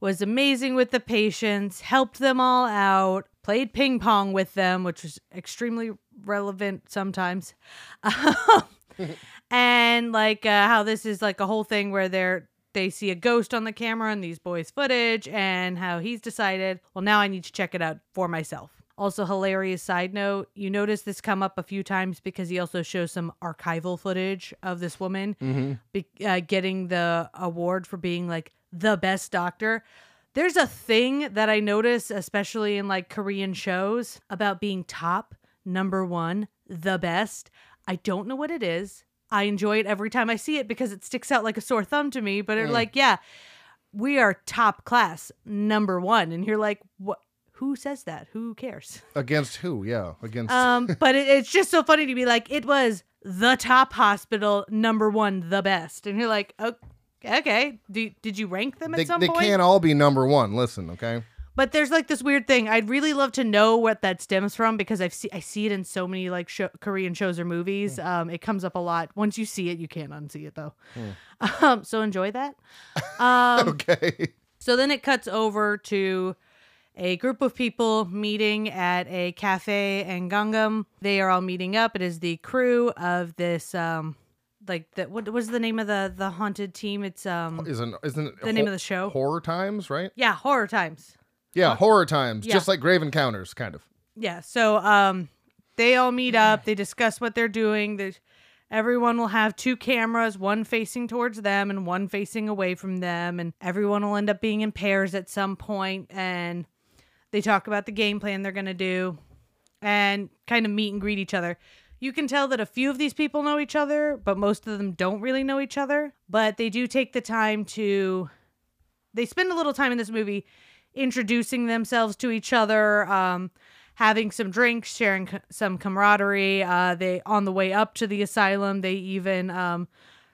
was amazing with the patients, helped them all out, played ping pong with them, which was extremely relevant sometimes. and like uh, how this is like a whole thing where they're they see a ghost on the camera in these boys' footage, and how he's decided, well, now I need to check it out for myself. Also, hilarious side note: you notice this come up a few times because he also shows some archival footage of this woman be- uh, getting the award for being like the best doctor. There's a thing that I notice, especially in like Korean shows, about being top, number one, the best. I don't know what it is. I enjoy it every time I see it because it sticks out like a sore thumb to me. But it like, yeah, we are top class, number one, and you're like, what? Who says that? Who cares? Against who? Yeah. Against. Um, but it, it's just so funny to be like, it was the top hospital, number one, the best, and you're like, okay, okay. Do, did you rank them at they some they point? can't all be number one. Listen, okay. But there's like this weird thing. I'd really love to know what that stems from because I've see I see it in so many like show, Korean shows or movies. Um, it comes up a lot. Once you see it, you can't unsee it though. Um, so enjoy that. Um, Okay. so then it cuts over to a group of people meeting at a cafe in Gangnam. They are all meeting up. It is the crew of this um like the what was the name of the the haunted team? It's um Isn't isn't it the name of the show. Horror Times, right? Yeah, horror times. Yeah, Horror Times, yeah. just like Grave Encounters, kind of. Yeah. So um they all meet up, they discuss what they're doing. There's everyone will have two cameras, one facing towards them and one facing away from them, and everyone will end up being in pairs at some point and they talk about the game plan they're gonna do and kind of meet and greet each other. You can tell that a few of these people know each other, but most of them don't really know each other. But they do take the time to they spend a little time in this movie introducing themselves to each other, um, having some drinks, sharing co- some camaraderie. Uh, they on the way up to the asylum, they even um,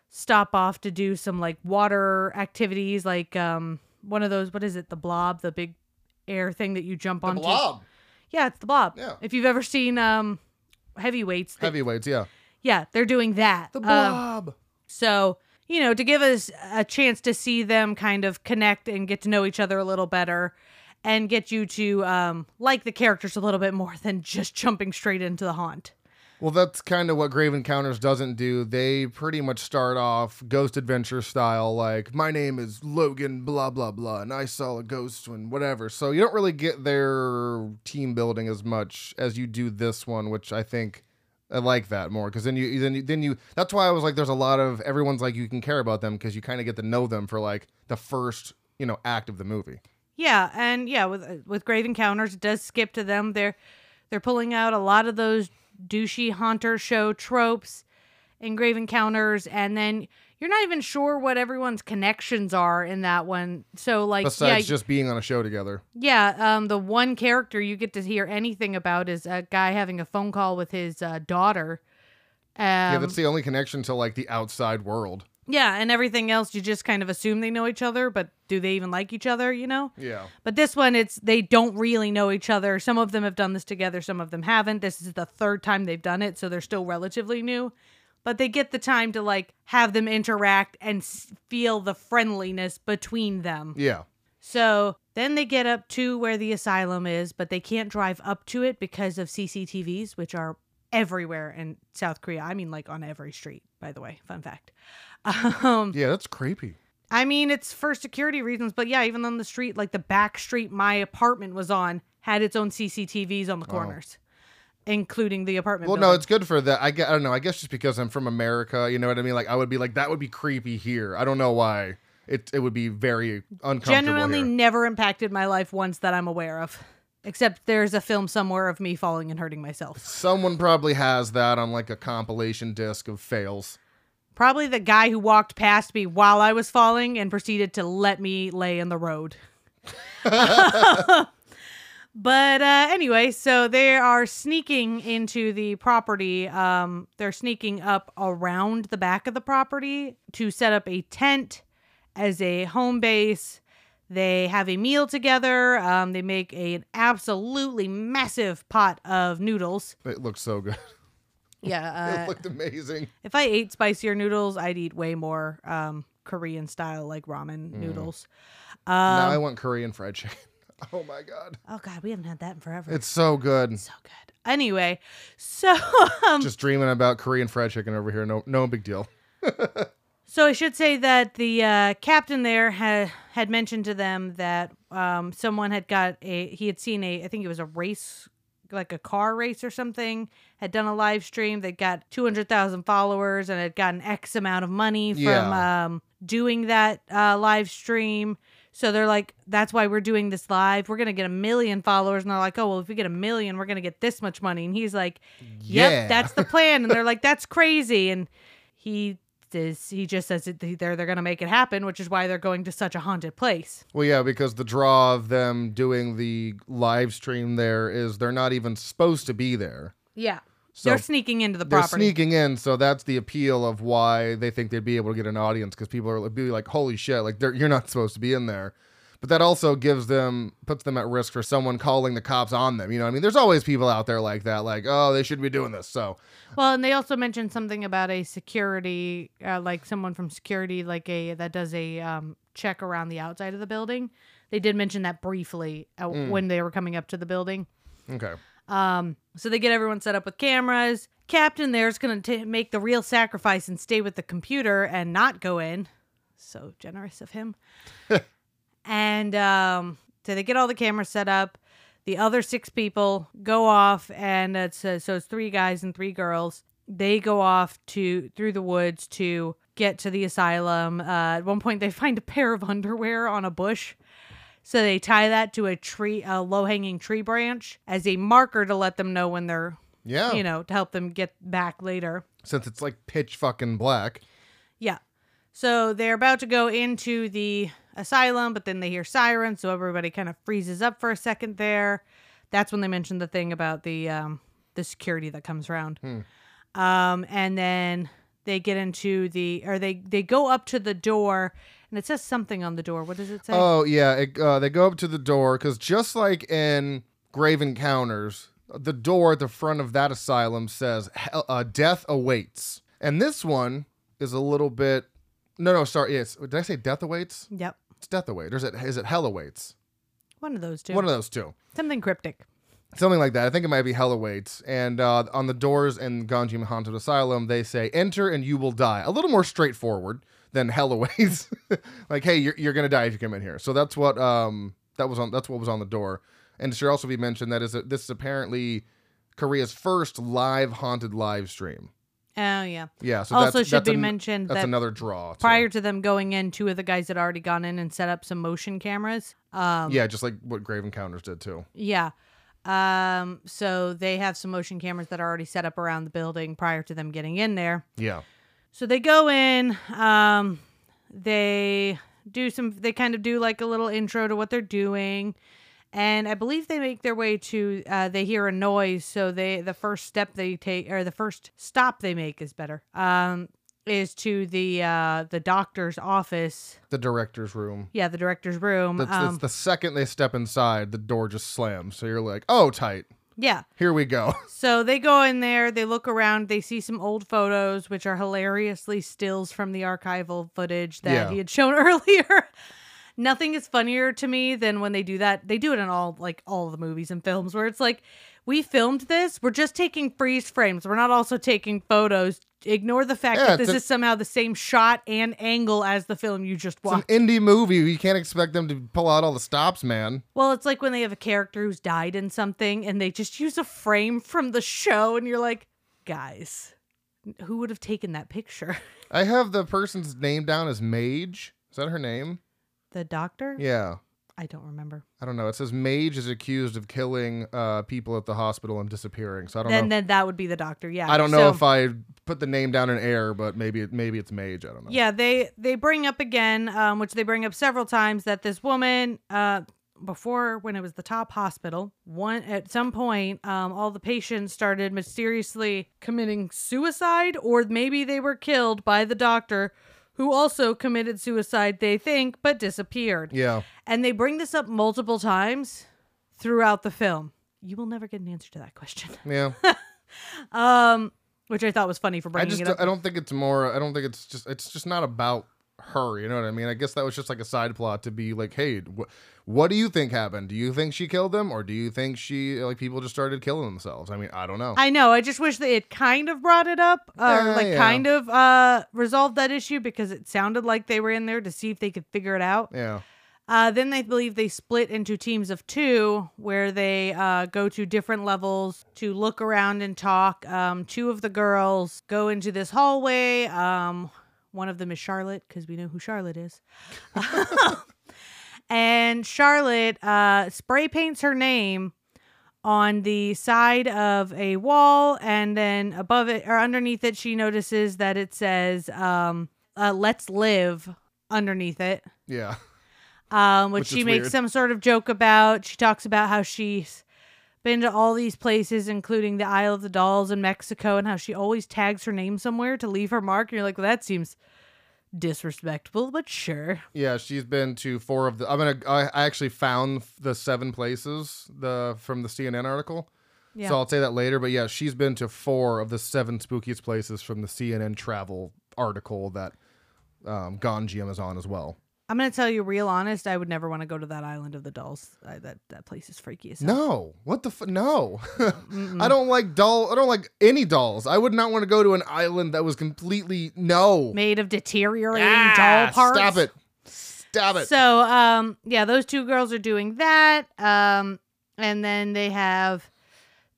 stop off to do some like water activities, like um, one of those. What is it? The blob, the big air thing that you jump the onto. Yeah, it's the blob. Yeah. If you've ever seen um, heavyweights, they- Heavyweights, yeah. yeah, they're doing that. The Um, blob. so, you know, to give us a chance to see them kind of connect and get to know each other a little better and get you to um, like the characters a little bit more than just jumping straight into the haunt. Well, that's kind of what Grave Encounters doesn't do. They pretty much start off Ghost Adventure style, like, my name is Logan, blah, blah, blah, and I saw a ghost and whatever. So you don't really get their team building as much as you do this one, which I think I like that more because then you then you, then you that's why I was like there's a lot of everyone's like you can care about them because you kind of get to know them for like the first you know act of the movie. Yeah, and yeah, with with Grave Encounters, it does skip to them. They're they're pulling out a lot of those douchey haunter show tropes in Grave Encounters, and then you're not even sure what everyone's connections are in that one. So like, Besides yeah, just being on a show together. yeah. Um, the one character you get to hear anything about is a guy having a phone call with his uh, daughter. Um, yeah, that's the only connection to like the outside world. Yeah, and everything else you just kind of assume they know each other, but do they even like each other? You know. Yeah. But this one, it's they don't really know each other. Some of them have done this together, some of them haven't. This is the third time they've done it, so they're still relatively new. But they get the time to like have them interact and s- feel the friendliness between them. Yeah. So then they get up to where the asylum is, but they can't drive up to it because of CCTVs, which are everywhere in South Korea. I mean, like on every street, by the way. Fun fact. Um, Yeah, that's creepy. I mean, it's for security reasons, but yeah, even on the street, like the back street my apartment was on, had its own CCTVs on the corners, including the apartment. Well, no, it's good for that. I, I don't know. I guess just because I'm from America, you know what I mean? Like, I would be like, that would be creepy here. I don't know why. It, it would be very uncomfortable. genuinely here. never impacted my life once that I'm aware of. Except there's a film somewhere of me falling and hurting myself. Someone probably has that on like a compilation disc of fails. Probably the guy who walked past me while I was falling and proceeded to let me lay in the road. but uh, anyway, so they are sneaking into the property. Um, they're sneaking up around the back of the property to set up a tent as a home base. They have a meal together. Um, they make an absolutely massive pot of noodles. It looks so good. Yeah, it uh, looked amazing. if I ate spicier noodles, I'd eat way more um, Korean style like ramen Mm. noodles. now Um, I want Korean fried chicken. Oh my god, oh god, we haven't had that in forever. it's so good. so good. Anyway, so um, Just dreaming about Korean fried chicken over here. No, no big deal. so I should say that the uh, captain there had had mentioned to them that um, someone had got a he had seen a I think it was a race like a car race or something had done a live stream that got 200,000 followers and had gotten x amount of money from Yeah. um, doing that uh, live stream. So they're like that's why we're doing this live. We're gonna get a million followers. And they're like oh well if we get a million we're gonna get this much money. And he's like yep Yeah. that's the plan. And they're like that's crazy. And he is he just says that they're they're gonna make it happen which is why they're going to such a haunted place Well, yeah, because the draw of them doing the live stream there is they're not even supposed to be there. yeah So they're sneaking into the they're property sneaking in, so that's the appeal of why they think they'd be able to get an audience because people are be like, "Holy shit!" Like you're not supposed to be in there. But that also gives them puts them at risk for someone calling the cops on them. You know, what I mean, there's always people out there like that, like, "Oh, they shouldn't be doing this." So Well, and they also mentioned something about a security, uh, like someone from security, like a that does a um, check around the outside of the building. They did mention that briefly uh, when they were coming up to the building. okay, Um, so they get everyone set up with cameras. Captain there's gonna t- make the real sacrifice and stay with the computer and not go in. So generous of him. and um, so they get all the cameras set up. The other six people go off, and it's uh, so it's three guys and three girls. They go off to through the woods to get to the asylum. Uh, at one point, they find a pair of underwear on a bush. So they tie that to a tree, a low hanging tree branch as a marker to let them know when they're, yeah, you know, to help them get back later. since it's like pitch fucking black. Yeah. So they're about to go into the asylum, but then they hear sirens, so everybody kind of freezes up for a second there. That's when they mentioned the thing about the um, the security that comes around. Um, and then they get into the or they they go up to the door and it says something on the door. What does it say? Oh yeah, it, uh, they go up to the door because just like in Grave Encounters, the door at the front of that asylum says uh, "Death awaits," and this one is a little bit. No, no, sorry. Yes, did I say "Death awaits"? Yep. It's "Death awaits." Or is it is it "Hell awaits"? One of those two. One of those two. Something cryptic. Something like that. I think it might be hell awaits. And uh, on the doors in Gonjiam Haunted Asylum, they say, enter and you will die. A little more straightforward than hell awaits. like, hey, you're, you're going to die if you come in here. So that's what um that was on that's what was on the door. And it should also be mentioned that is a, this is apparently Korea's first live haunted live stream. Oh yeah. Yeah. So also that's, should that's be an- mentioned That's that another draw. too. prior to them going in, two of the guys had already gone in and set up some motion cameras. Um, yeah, just like what Grave Encounters did too. Yeah. Um, so they have some motion cameras that are already set up around the building prior to them getting in there. Yeah. So they go in, um, they do some they kind of do like a little intro to what they're doing. And I believe they make their way to uh, they hear a noise, so they the first step they take or the first stop they make is better. Um is to the uh the doctor's office. The director's room. Yeah, the director's room. That's, um, the second they step inside, the door just slams. So you're like, oh, tight. yeah. Here we go. So they go in there, they look around, they see some old photos, which are hilariously stills from the archival footage that Yeah. he had shown earlier. Nothing is funnier to me than when they do that. They do it in all like all the movies and films where it's like, we filmed this, we're just taking freeze frames. We're not also taking photos. Ignore the fact Yeah, that this a- is somehow the same shot and angle as the film you just It's an watched. indie movie. You can't expect them to pull out all the stops, man. Well, it's like when they have a character who's died in something and they just use a frame from the show, and you're like, guys, who would have taken that picture? I have the person's name down as Mage. Is that her name? The doctor? Yeah. I don't remember. I don't know. It says Mage is accused of killing uh, people at the hospital and disappearing. So I don't Then, know. then that would be the doctor. Yeah. I don't know So- if I put the name down in air, but maybe it, maybe it's Mage. I don't know. Yeah, they they bring up again, um, which they bring up several times, that this woman, uh, before when it was the top hospital, one at some point, um, all the patients started mysteriously committing suicide, or maybe they were killed by the doctor, who also committed suicide. They think, but disappeared. Yeah. And they bring this up multiple times throughout the film. You will never get an answer to that question. Yeah. Um, which I thought was funny for I bringing just it up. I don't think it's more. I don't think it's just. It's just not about her. You know what I mean? I guess that was just like a side plot to be like, hey, wh- what do you think happened? Do you think she killed them, or do you think she like people just started killing themselves? I mean, I don't know. I know. I just wish that it kind of brought it up, or Yeah, like yeah. kind of uh resolved that issue because it sounded like they were in there to see if they could figure it out. yeah. Uh, then they believe they split into teams of two, where they uh, go to different levels to look around and talk. Um, two of the girls go into this hallway. Um, one of them is Charlotte because we know who Charlotte is. and Charlotte uh, spray paints her name on the side of a wall, and then above it or underneath it, she notices that it says um, uh, "Let's live" underneath it Yeah. um, which, Which she makes weird. some sort of joke about. She talks about how she's been to all these places, including the Isle of the Dolls in Mexico, and how she always tags her name somewhere to leave her mark. And you're like, well, that seems disrespectful, but sure. Yeah, she's been to four of the. I'm gonna. I actually found the seven places the from the CNN article. Yeah. So I'll say that later. But yeah, she's been to four of the seven spookiest places from the CNN travel article that um, Gonjiam is on as well. I'm gonna tell you real honest. I would never want to go to that Island of the Dolls. I, that that place is freaky as hell. No, what the f- no? I don't like doll. I don't like any dolls. I would not want to go to an island that was completely no. Made of deteriorating Ah, doll parts. Stop it! Stop it! So, um, yeah, those two girls are doing that. Um, and then they have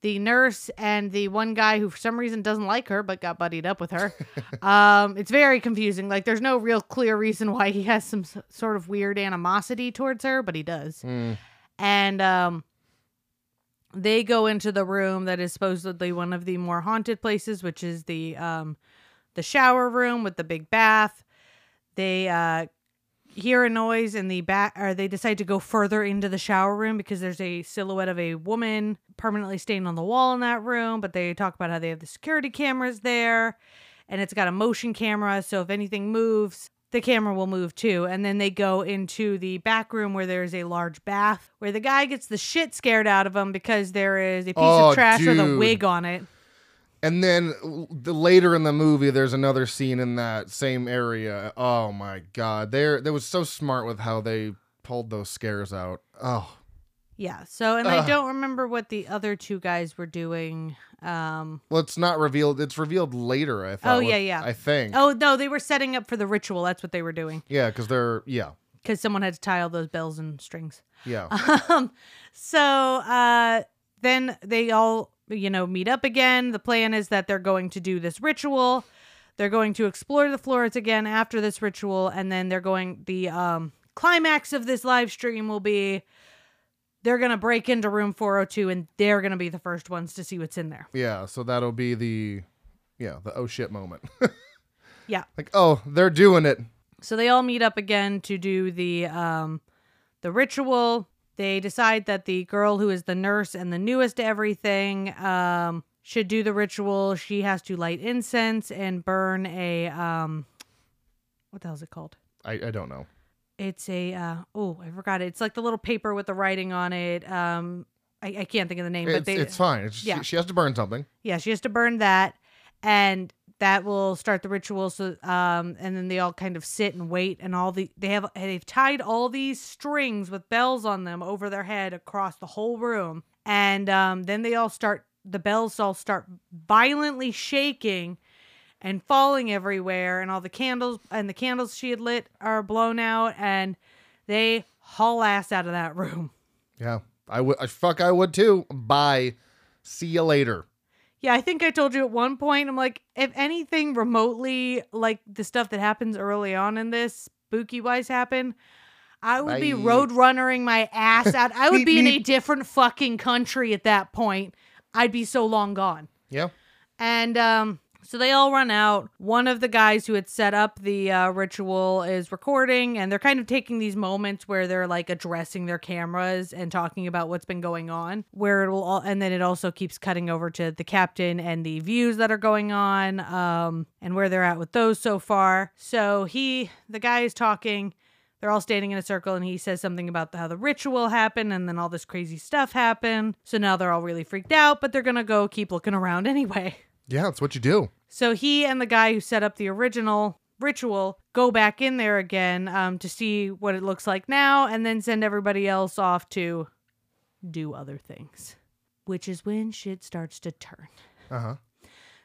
the nurse and the one guy who, for some reason, doesn't like her but got buddied up with her. um, it's very confusing. Like, there's no real clear reason why he has some s- sort of weird animosity towards her, but he does. Mm, And um, they go into the room that is supposedly one of the more haunted places, which is the um, the shower room with the big bath. They uh, hear a noise in the back, or they decide to go further into the shower room because there's a silhouette of a woman permanently stained on the wall in that room. But they talk about how they have the security cameras there, and it's got a motion camera, so if anything moves, the camera will move too. And then they go into the back room where there's a large bath where the guy gets the shit scared out of him because there is a piece Oh, of trash with a wig on it. And then the later in the movie, there's another scene in that same area. Oh my god, they they was so smart with how they pulled those scares out. Oh, Yeah. So, and I don't remember what the other two guys were doing. Um. Well, it's not revealed. It's revealed later. I thought. Oh, yeah, yeah. I think. Oh no, they were setting up for the ritual. That's what they were doing Yeah, because they're yeah, because someone had to tie all those bells and strings. yeah. Um. So, uh, then they all you know meet up again. The plan is that they're going to do this ritual. They're going to explore the floors again after this ritual, and then they're going. The um climax of this live stream will be. They're gonna break into room 402 and they're gonna be the first ones to see what's in there. Yeah, so that'll be the yeah, the oh shit moment. Yeah. like, oh, they're doing it. So they all meet up again to do the um the ritual. They decide that the girl who is the nurse and the newest to everything um should do the ritual. She has to light incense and burn a um what the hell is it called? I, I don't know. It's a uh oh, I forgot it. It's like the little paper with the writing on it. Um I, I can't think of the name, It's, but they it's fine. It's, yeah. she, she has to burn something. yeah, she has to burn that and that will start the ritual so um and then they all kind of sit and wait and all the they have they've tied all these strings with bells on them over their head across the whole room and um then they all start the bells all start violently shaking and falling everywhere and all the candles and the candles she had lit are blown out and they haul ass out of that room Yeah, I would. Fuck, I would too. Bye. See you later. Yeah, I think I told you at one point, I'm like, if anything remotely like the stuff that happens early on in this spooky wise happen, I would be Bye. road runnering my ass out. I would be in a different fucking country at that point. I'd be so long gone. Yeah. And um, so they all run out. One of the guys who had set up the uh, ritual is recording, and they're kind of taking these moments where they're like addressing their cameras and talking about what's been going on. Where it will, all, and then it also keeps cutting over to the captain and the views that are going on, um, and where they're at with those so far. So he, the guy is talking. They're all standing in a circle, and he says something about how the ritual happened, and then all this crazy stuff happened. So now they're all really freaked out, but they're gonna go keep looking around anyway. Yeah, that's what you do. So he and the guy who set up the original ritual go back in there again um, to see what it looks like now, and then send everybody else off to do other things, which is when shit starts to turn. Uh huh.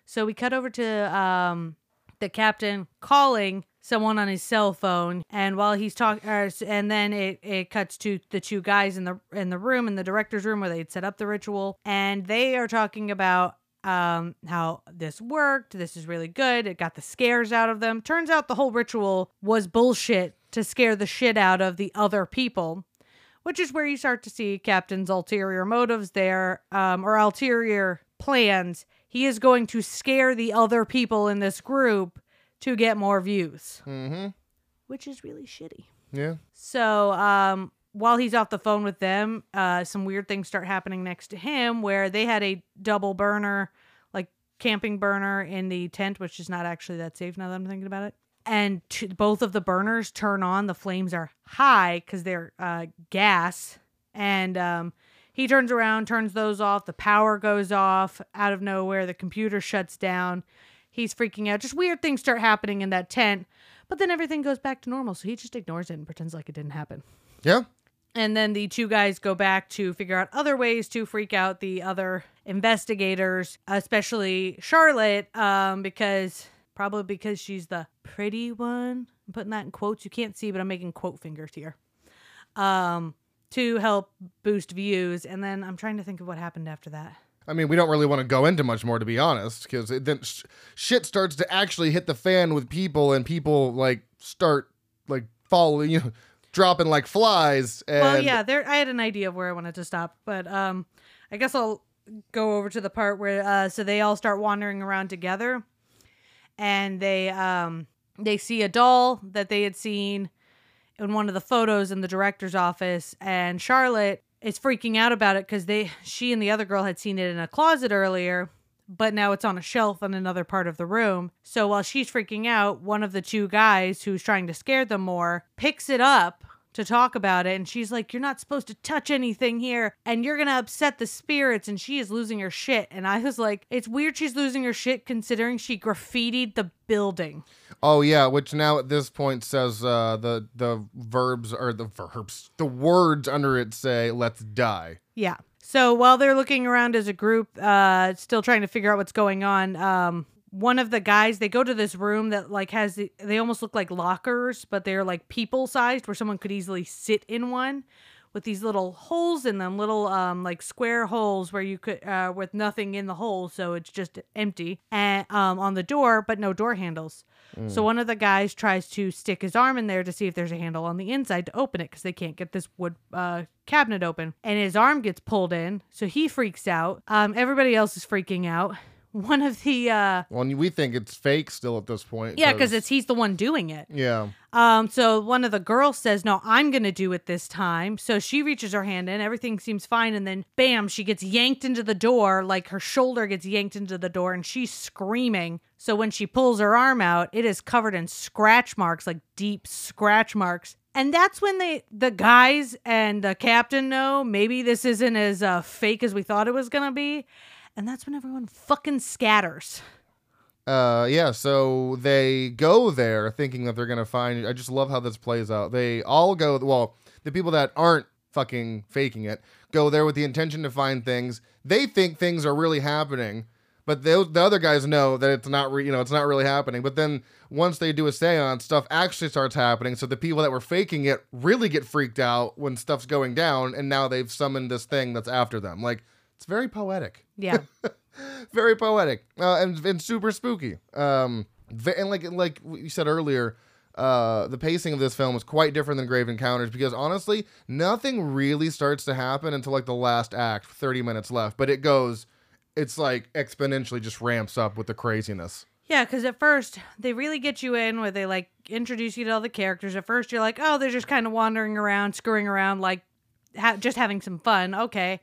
So we cut over to um, the captain calling someone on his cell phone, and while he's talking, and then it, it cuts to the two guys in the in the room in the director's room where they'd set up the ritual, and they are talking about um how this worked this is really good it got the scares out of them turns out the whole ritual was bullshit to scare the shit out of the other people which is where you start to see Captain's ulterior motives there, um, or ulterior plans. He is going to scare the other people in this group to get more views, Mm-hmm. which is really shitty. Yeah. So, um, while he's off the phone with them, uh, some weird things start happening next to him where they had a double burner, like camping burner in the tent, which is not actually that safe now that I'm thinking about it. And t- both of the burners turn on. The flames are high because they're uh, gas. And um, he turns around, turns those off. The power goes off out of nowhere. The computer shuts down. He's freaking out. Just weird things start happening in that tent. But then everything goes back to normal. So he just ignores it and pretends like it didn't happen. Yeah. And then the two guys go back to figure out other ways to freak out the other investigators, especially Charlotte, um, because probably because she's the pretty one. I'm putting that in quotes. You can't see, but I'm making quote fingers here. Um, to help boost views. And then I'm trying to think of what happened after that. I mean, we don't really want to go into much more, to be honest, because then sh- shit starts to actually hit the fan with people, and people like start like falling, you know, dropping like flies. And well, yeah, there. I had an idea of where I wanted to stop, but um, I guess I'll go over to the part where uh, so they all start wandering around together, and they um they see a doll that they had seen in one of the photos in the director's office, and Charlotte is freaking out about it because they she and the other girl had seen it in a closet earlier. But now it's on a shelf in another part of the room. So while she's freaking out, one of the two guys who's trying to scare them more picks it up to talk about it. And she's like, You're not supposed to touch anything here and you're going to upset the spirits. And she is losing her shit. And I was like, It's weird she's losing her shit considering she graffitied the building. Oh yeah, which now at this point says uh, the the verbs or the verbs, the words under it say "Let's die." Yeah. So while they're looking around as a group, uh, still trying to figure out what's going on, um, one of the guys they go to this room that like has the, they almost look like lockers, but they're like people sized where someone could easily sit in one with these little holes in them, little um like square holes where you could uh with nothing in the hole, so it's just empty and um on the door, but no door handles. So one of the guys tries to stick his arm in there to see if there's a handle on the inside to open it because they can't get this wood uh, cabinet open. And his arm gets pulled in, so he freaks out. Um, everybody else is freaking out. One of the uh, Well, we think it's fake still at this point. yeah, because it's he's the one doing it. yeah. Um, so one of the girls says, "No, I'm gonna do it this time." So she reaches her hand in, everything seems fine, and then bam, she gets yanked into the door, like her shoulder gets yanked into the door, and she's screaming. So when she pulls her arm out, it is covered in scratch marks, like deep scratch marks. And that's when they, the guys and the captain know maybe this isn't as uh, fake as we thought it was gonna be. And that's when everyone fucking scatters. Uh, yeah, so they go there thinking that they're gonna find. I just love how this plays out. They all go. Well, the people that aren't fucking faking it go there with the intention to find things. They think things are really happening, but those the other guys know that it's not. Re, you know, it's not really happening. But then once they do a séance, stuff actually starts happening. So the people that were faking it really get freaked out when stuff's going down, and now they've summoned this thing that's after them. Like it's very poetic Yeah. very poetic uh, and, and super spooky. Um, and like like you said earlier, uh, the pacing of this film is quite different than Grave Encounters because honestly, nothing really starts to happen until like the last act, thirty minutes left. But it goes, it's like exponentially just ramps up with the craziness. Yeah, because at first they really get you in where they like introduce you to all the characters. At first you're like, oh, they're just kind of wandering around, screwing around, like ha- just having some fun. Okay.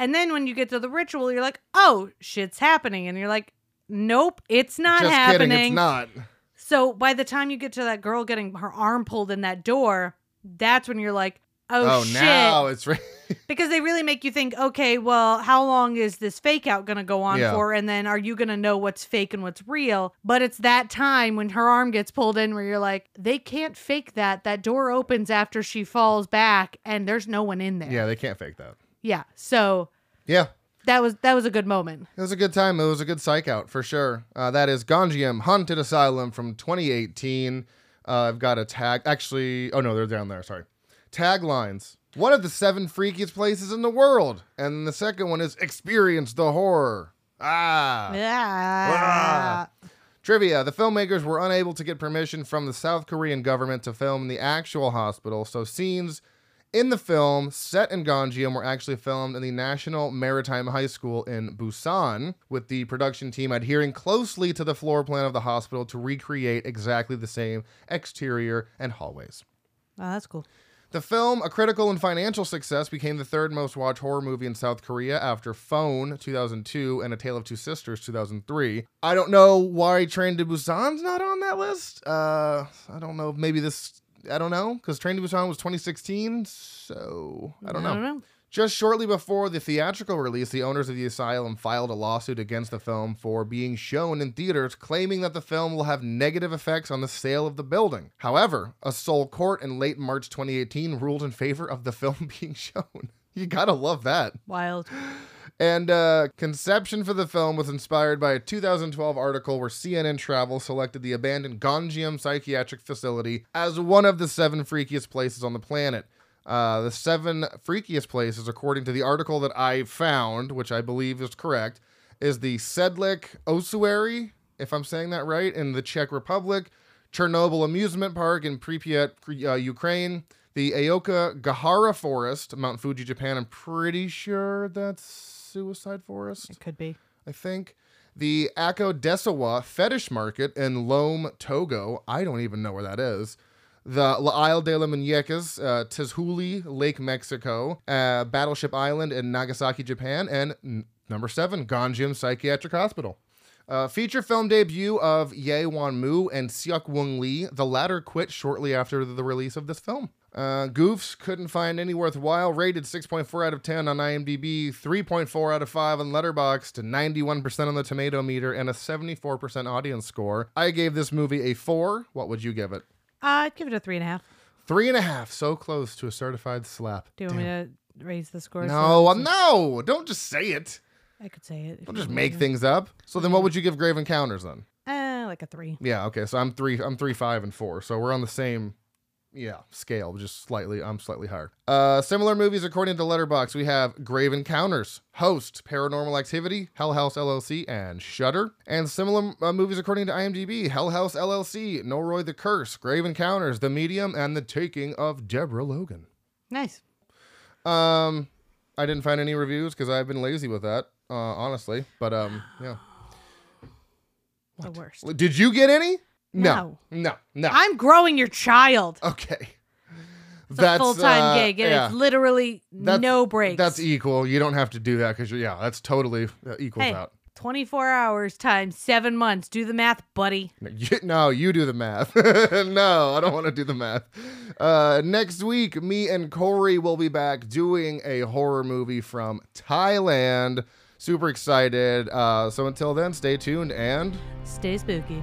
And then when you get to the ritual, you're like, oh, shit's happening. And you're like, nope, it's not just happening. kidding, it's not. So by the time you get to that girl getting her arm pulled in that door, that's when you're like, oh, Oh, shit. now it's re- Because they really make you think, okay, well, how long is this fake out going to go on Yeah. for? And then are you going to know what's fake and what's real? But it's that time when her arm gets pulled in where you're like, they can't fake that. That door opens after she falls back and there's no one in there. yeah, they can't fake that. Yeah. So Yeah, that was that was a good moment. It was a good time. It was a good psych out for sure. Uh, that is Gonjiam Haunted Asylum from 2018. Uh, I've got a tag. Actually, oh no, they're down there. Sorry. Taglines. One of the seven freakiest places in the world. And the second one is Experience the Horror. Ah. Yeah. Ah. Trivia The filmmakers were unable to get permission from the South Korean government to film in the actual hospital, so scenes in the film set in Gonjiam were actually filmed in the National Maritime High School in Busan, with the production team adhering closely to the floor plan of the hospital to recreate exactly the same exterior and hallways. Oh, that's cool. The film, a critical and financial success, became the third most watched horror movie in South Korea after Phone 2002 and A Tale of Two Sisters 2003. I don't know why Train to Busan's not on that list. Uh, I don't know. Maybe this. I don't know because Train to Busan was 2016, so I don't know. I don't know. Just shortly before the theatrical release, the owners of the asylum filed a lawsuit against the film for being shown in theaters, claiming that the film will have negative effects on the sale of the building. However, a Seoul court in late March 2018 ruled in favor of the film being shown. You gotta love that. Wild. And uh, conception for the film was inspired by a 2012 article where CNN Travel selected the abandoned Gonjiam Psychiatric Facility as one of the seven freakiest places on the planet. Uh, the seven freakiest places, according to the article that I found, which I believe is correct, is the Sedlec Ossuary, if I'm saying that right, in the Czech Republic, Chernobyl Amusement Park in Pripyat, uh, Ukraine, the Aokigahara Forest, Mount Fuji, Japan. I'm pretty sure that's Suicide Forest. It could be. I think. The Akodessewa Fetish Market in Lome, Togo. I don't even know where that is. The La Isle de la Muñecas, uh, Tizhuli, Lake Mexico, uh, Battleship Island in Nagasaki, Japan, and n- number seven, Gonjiam Psychiatric Hospital. Uh, feature film debut of Ye Wan Mu and Seok Woong Lee. The latter quit shortly after the release of this film. Uh, Goofs couldn't find any worthwhile. Rated 6.4 out of 10 on IMDb, 3.4 out of 5 on Letterboxd, 91% on the tomato meter, and a 74% audience score. I gave this movie a 4. What would you give it? Uh, I'd give it a three and a half. Three and a half. So close to a certified slap. Do you want me to raise the score? No, so- uh, no. Don't just say it. I could say it. if Don't just make me things up. So then what would you give Grave Encounters then? Uh, like a three. Yeah, okay. So I'm three I'm three, five, and four. So we're on the same yeah, scale, just slightly I'm slightly higher. Uh similar movies according to Letterboxd. We have Grave Encounters, Host, Paranormal Activity, Hell House LLC, and Shutter. And similar uh, movies according to IMDb, Hell House LLC, Noroi the Curse, Grave Encounters, The Medium, and The Taking of Deborah Logan. Nice. Um I didn't find any reviews because I've been lazy with that, uh, honestly. But um, yeah. The worst. Did you get any? No. No. No. I'm growing your child. Okay. It's a full time uh, gig, and yeah. it's literally That's- no breaks. That's equal. You don't have to do that because yeah, that's totally uh, equals hey, out. 24 hours times seven months. Do the math, buddy. No, you, no, you do the math. no, I don't want to do the math. Uh, next week, me and Corey will be back doing a horror movie from Thailand. Super excited. Uh, so until then, stay tuned and. Stay spooky.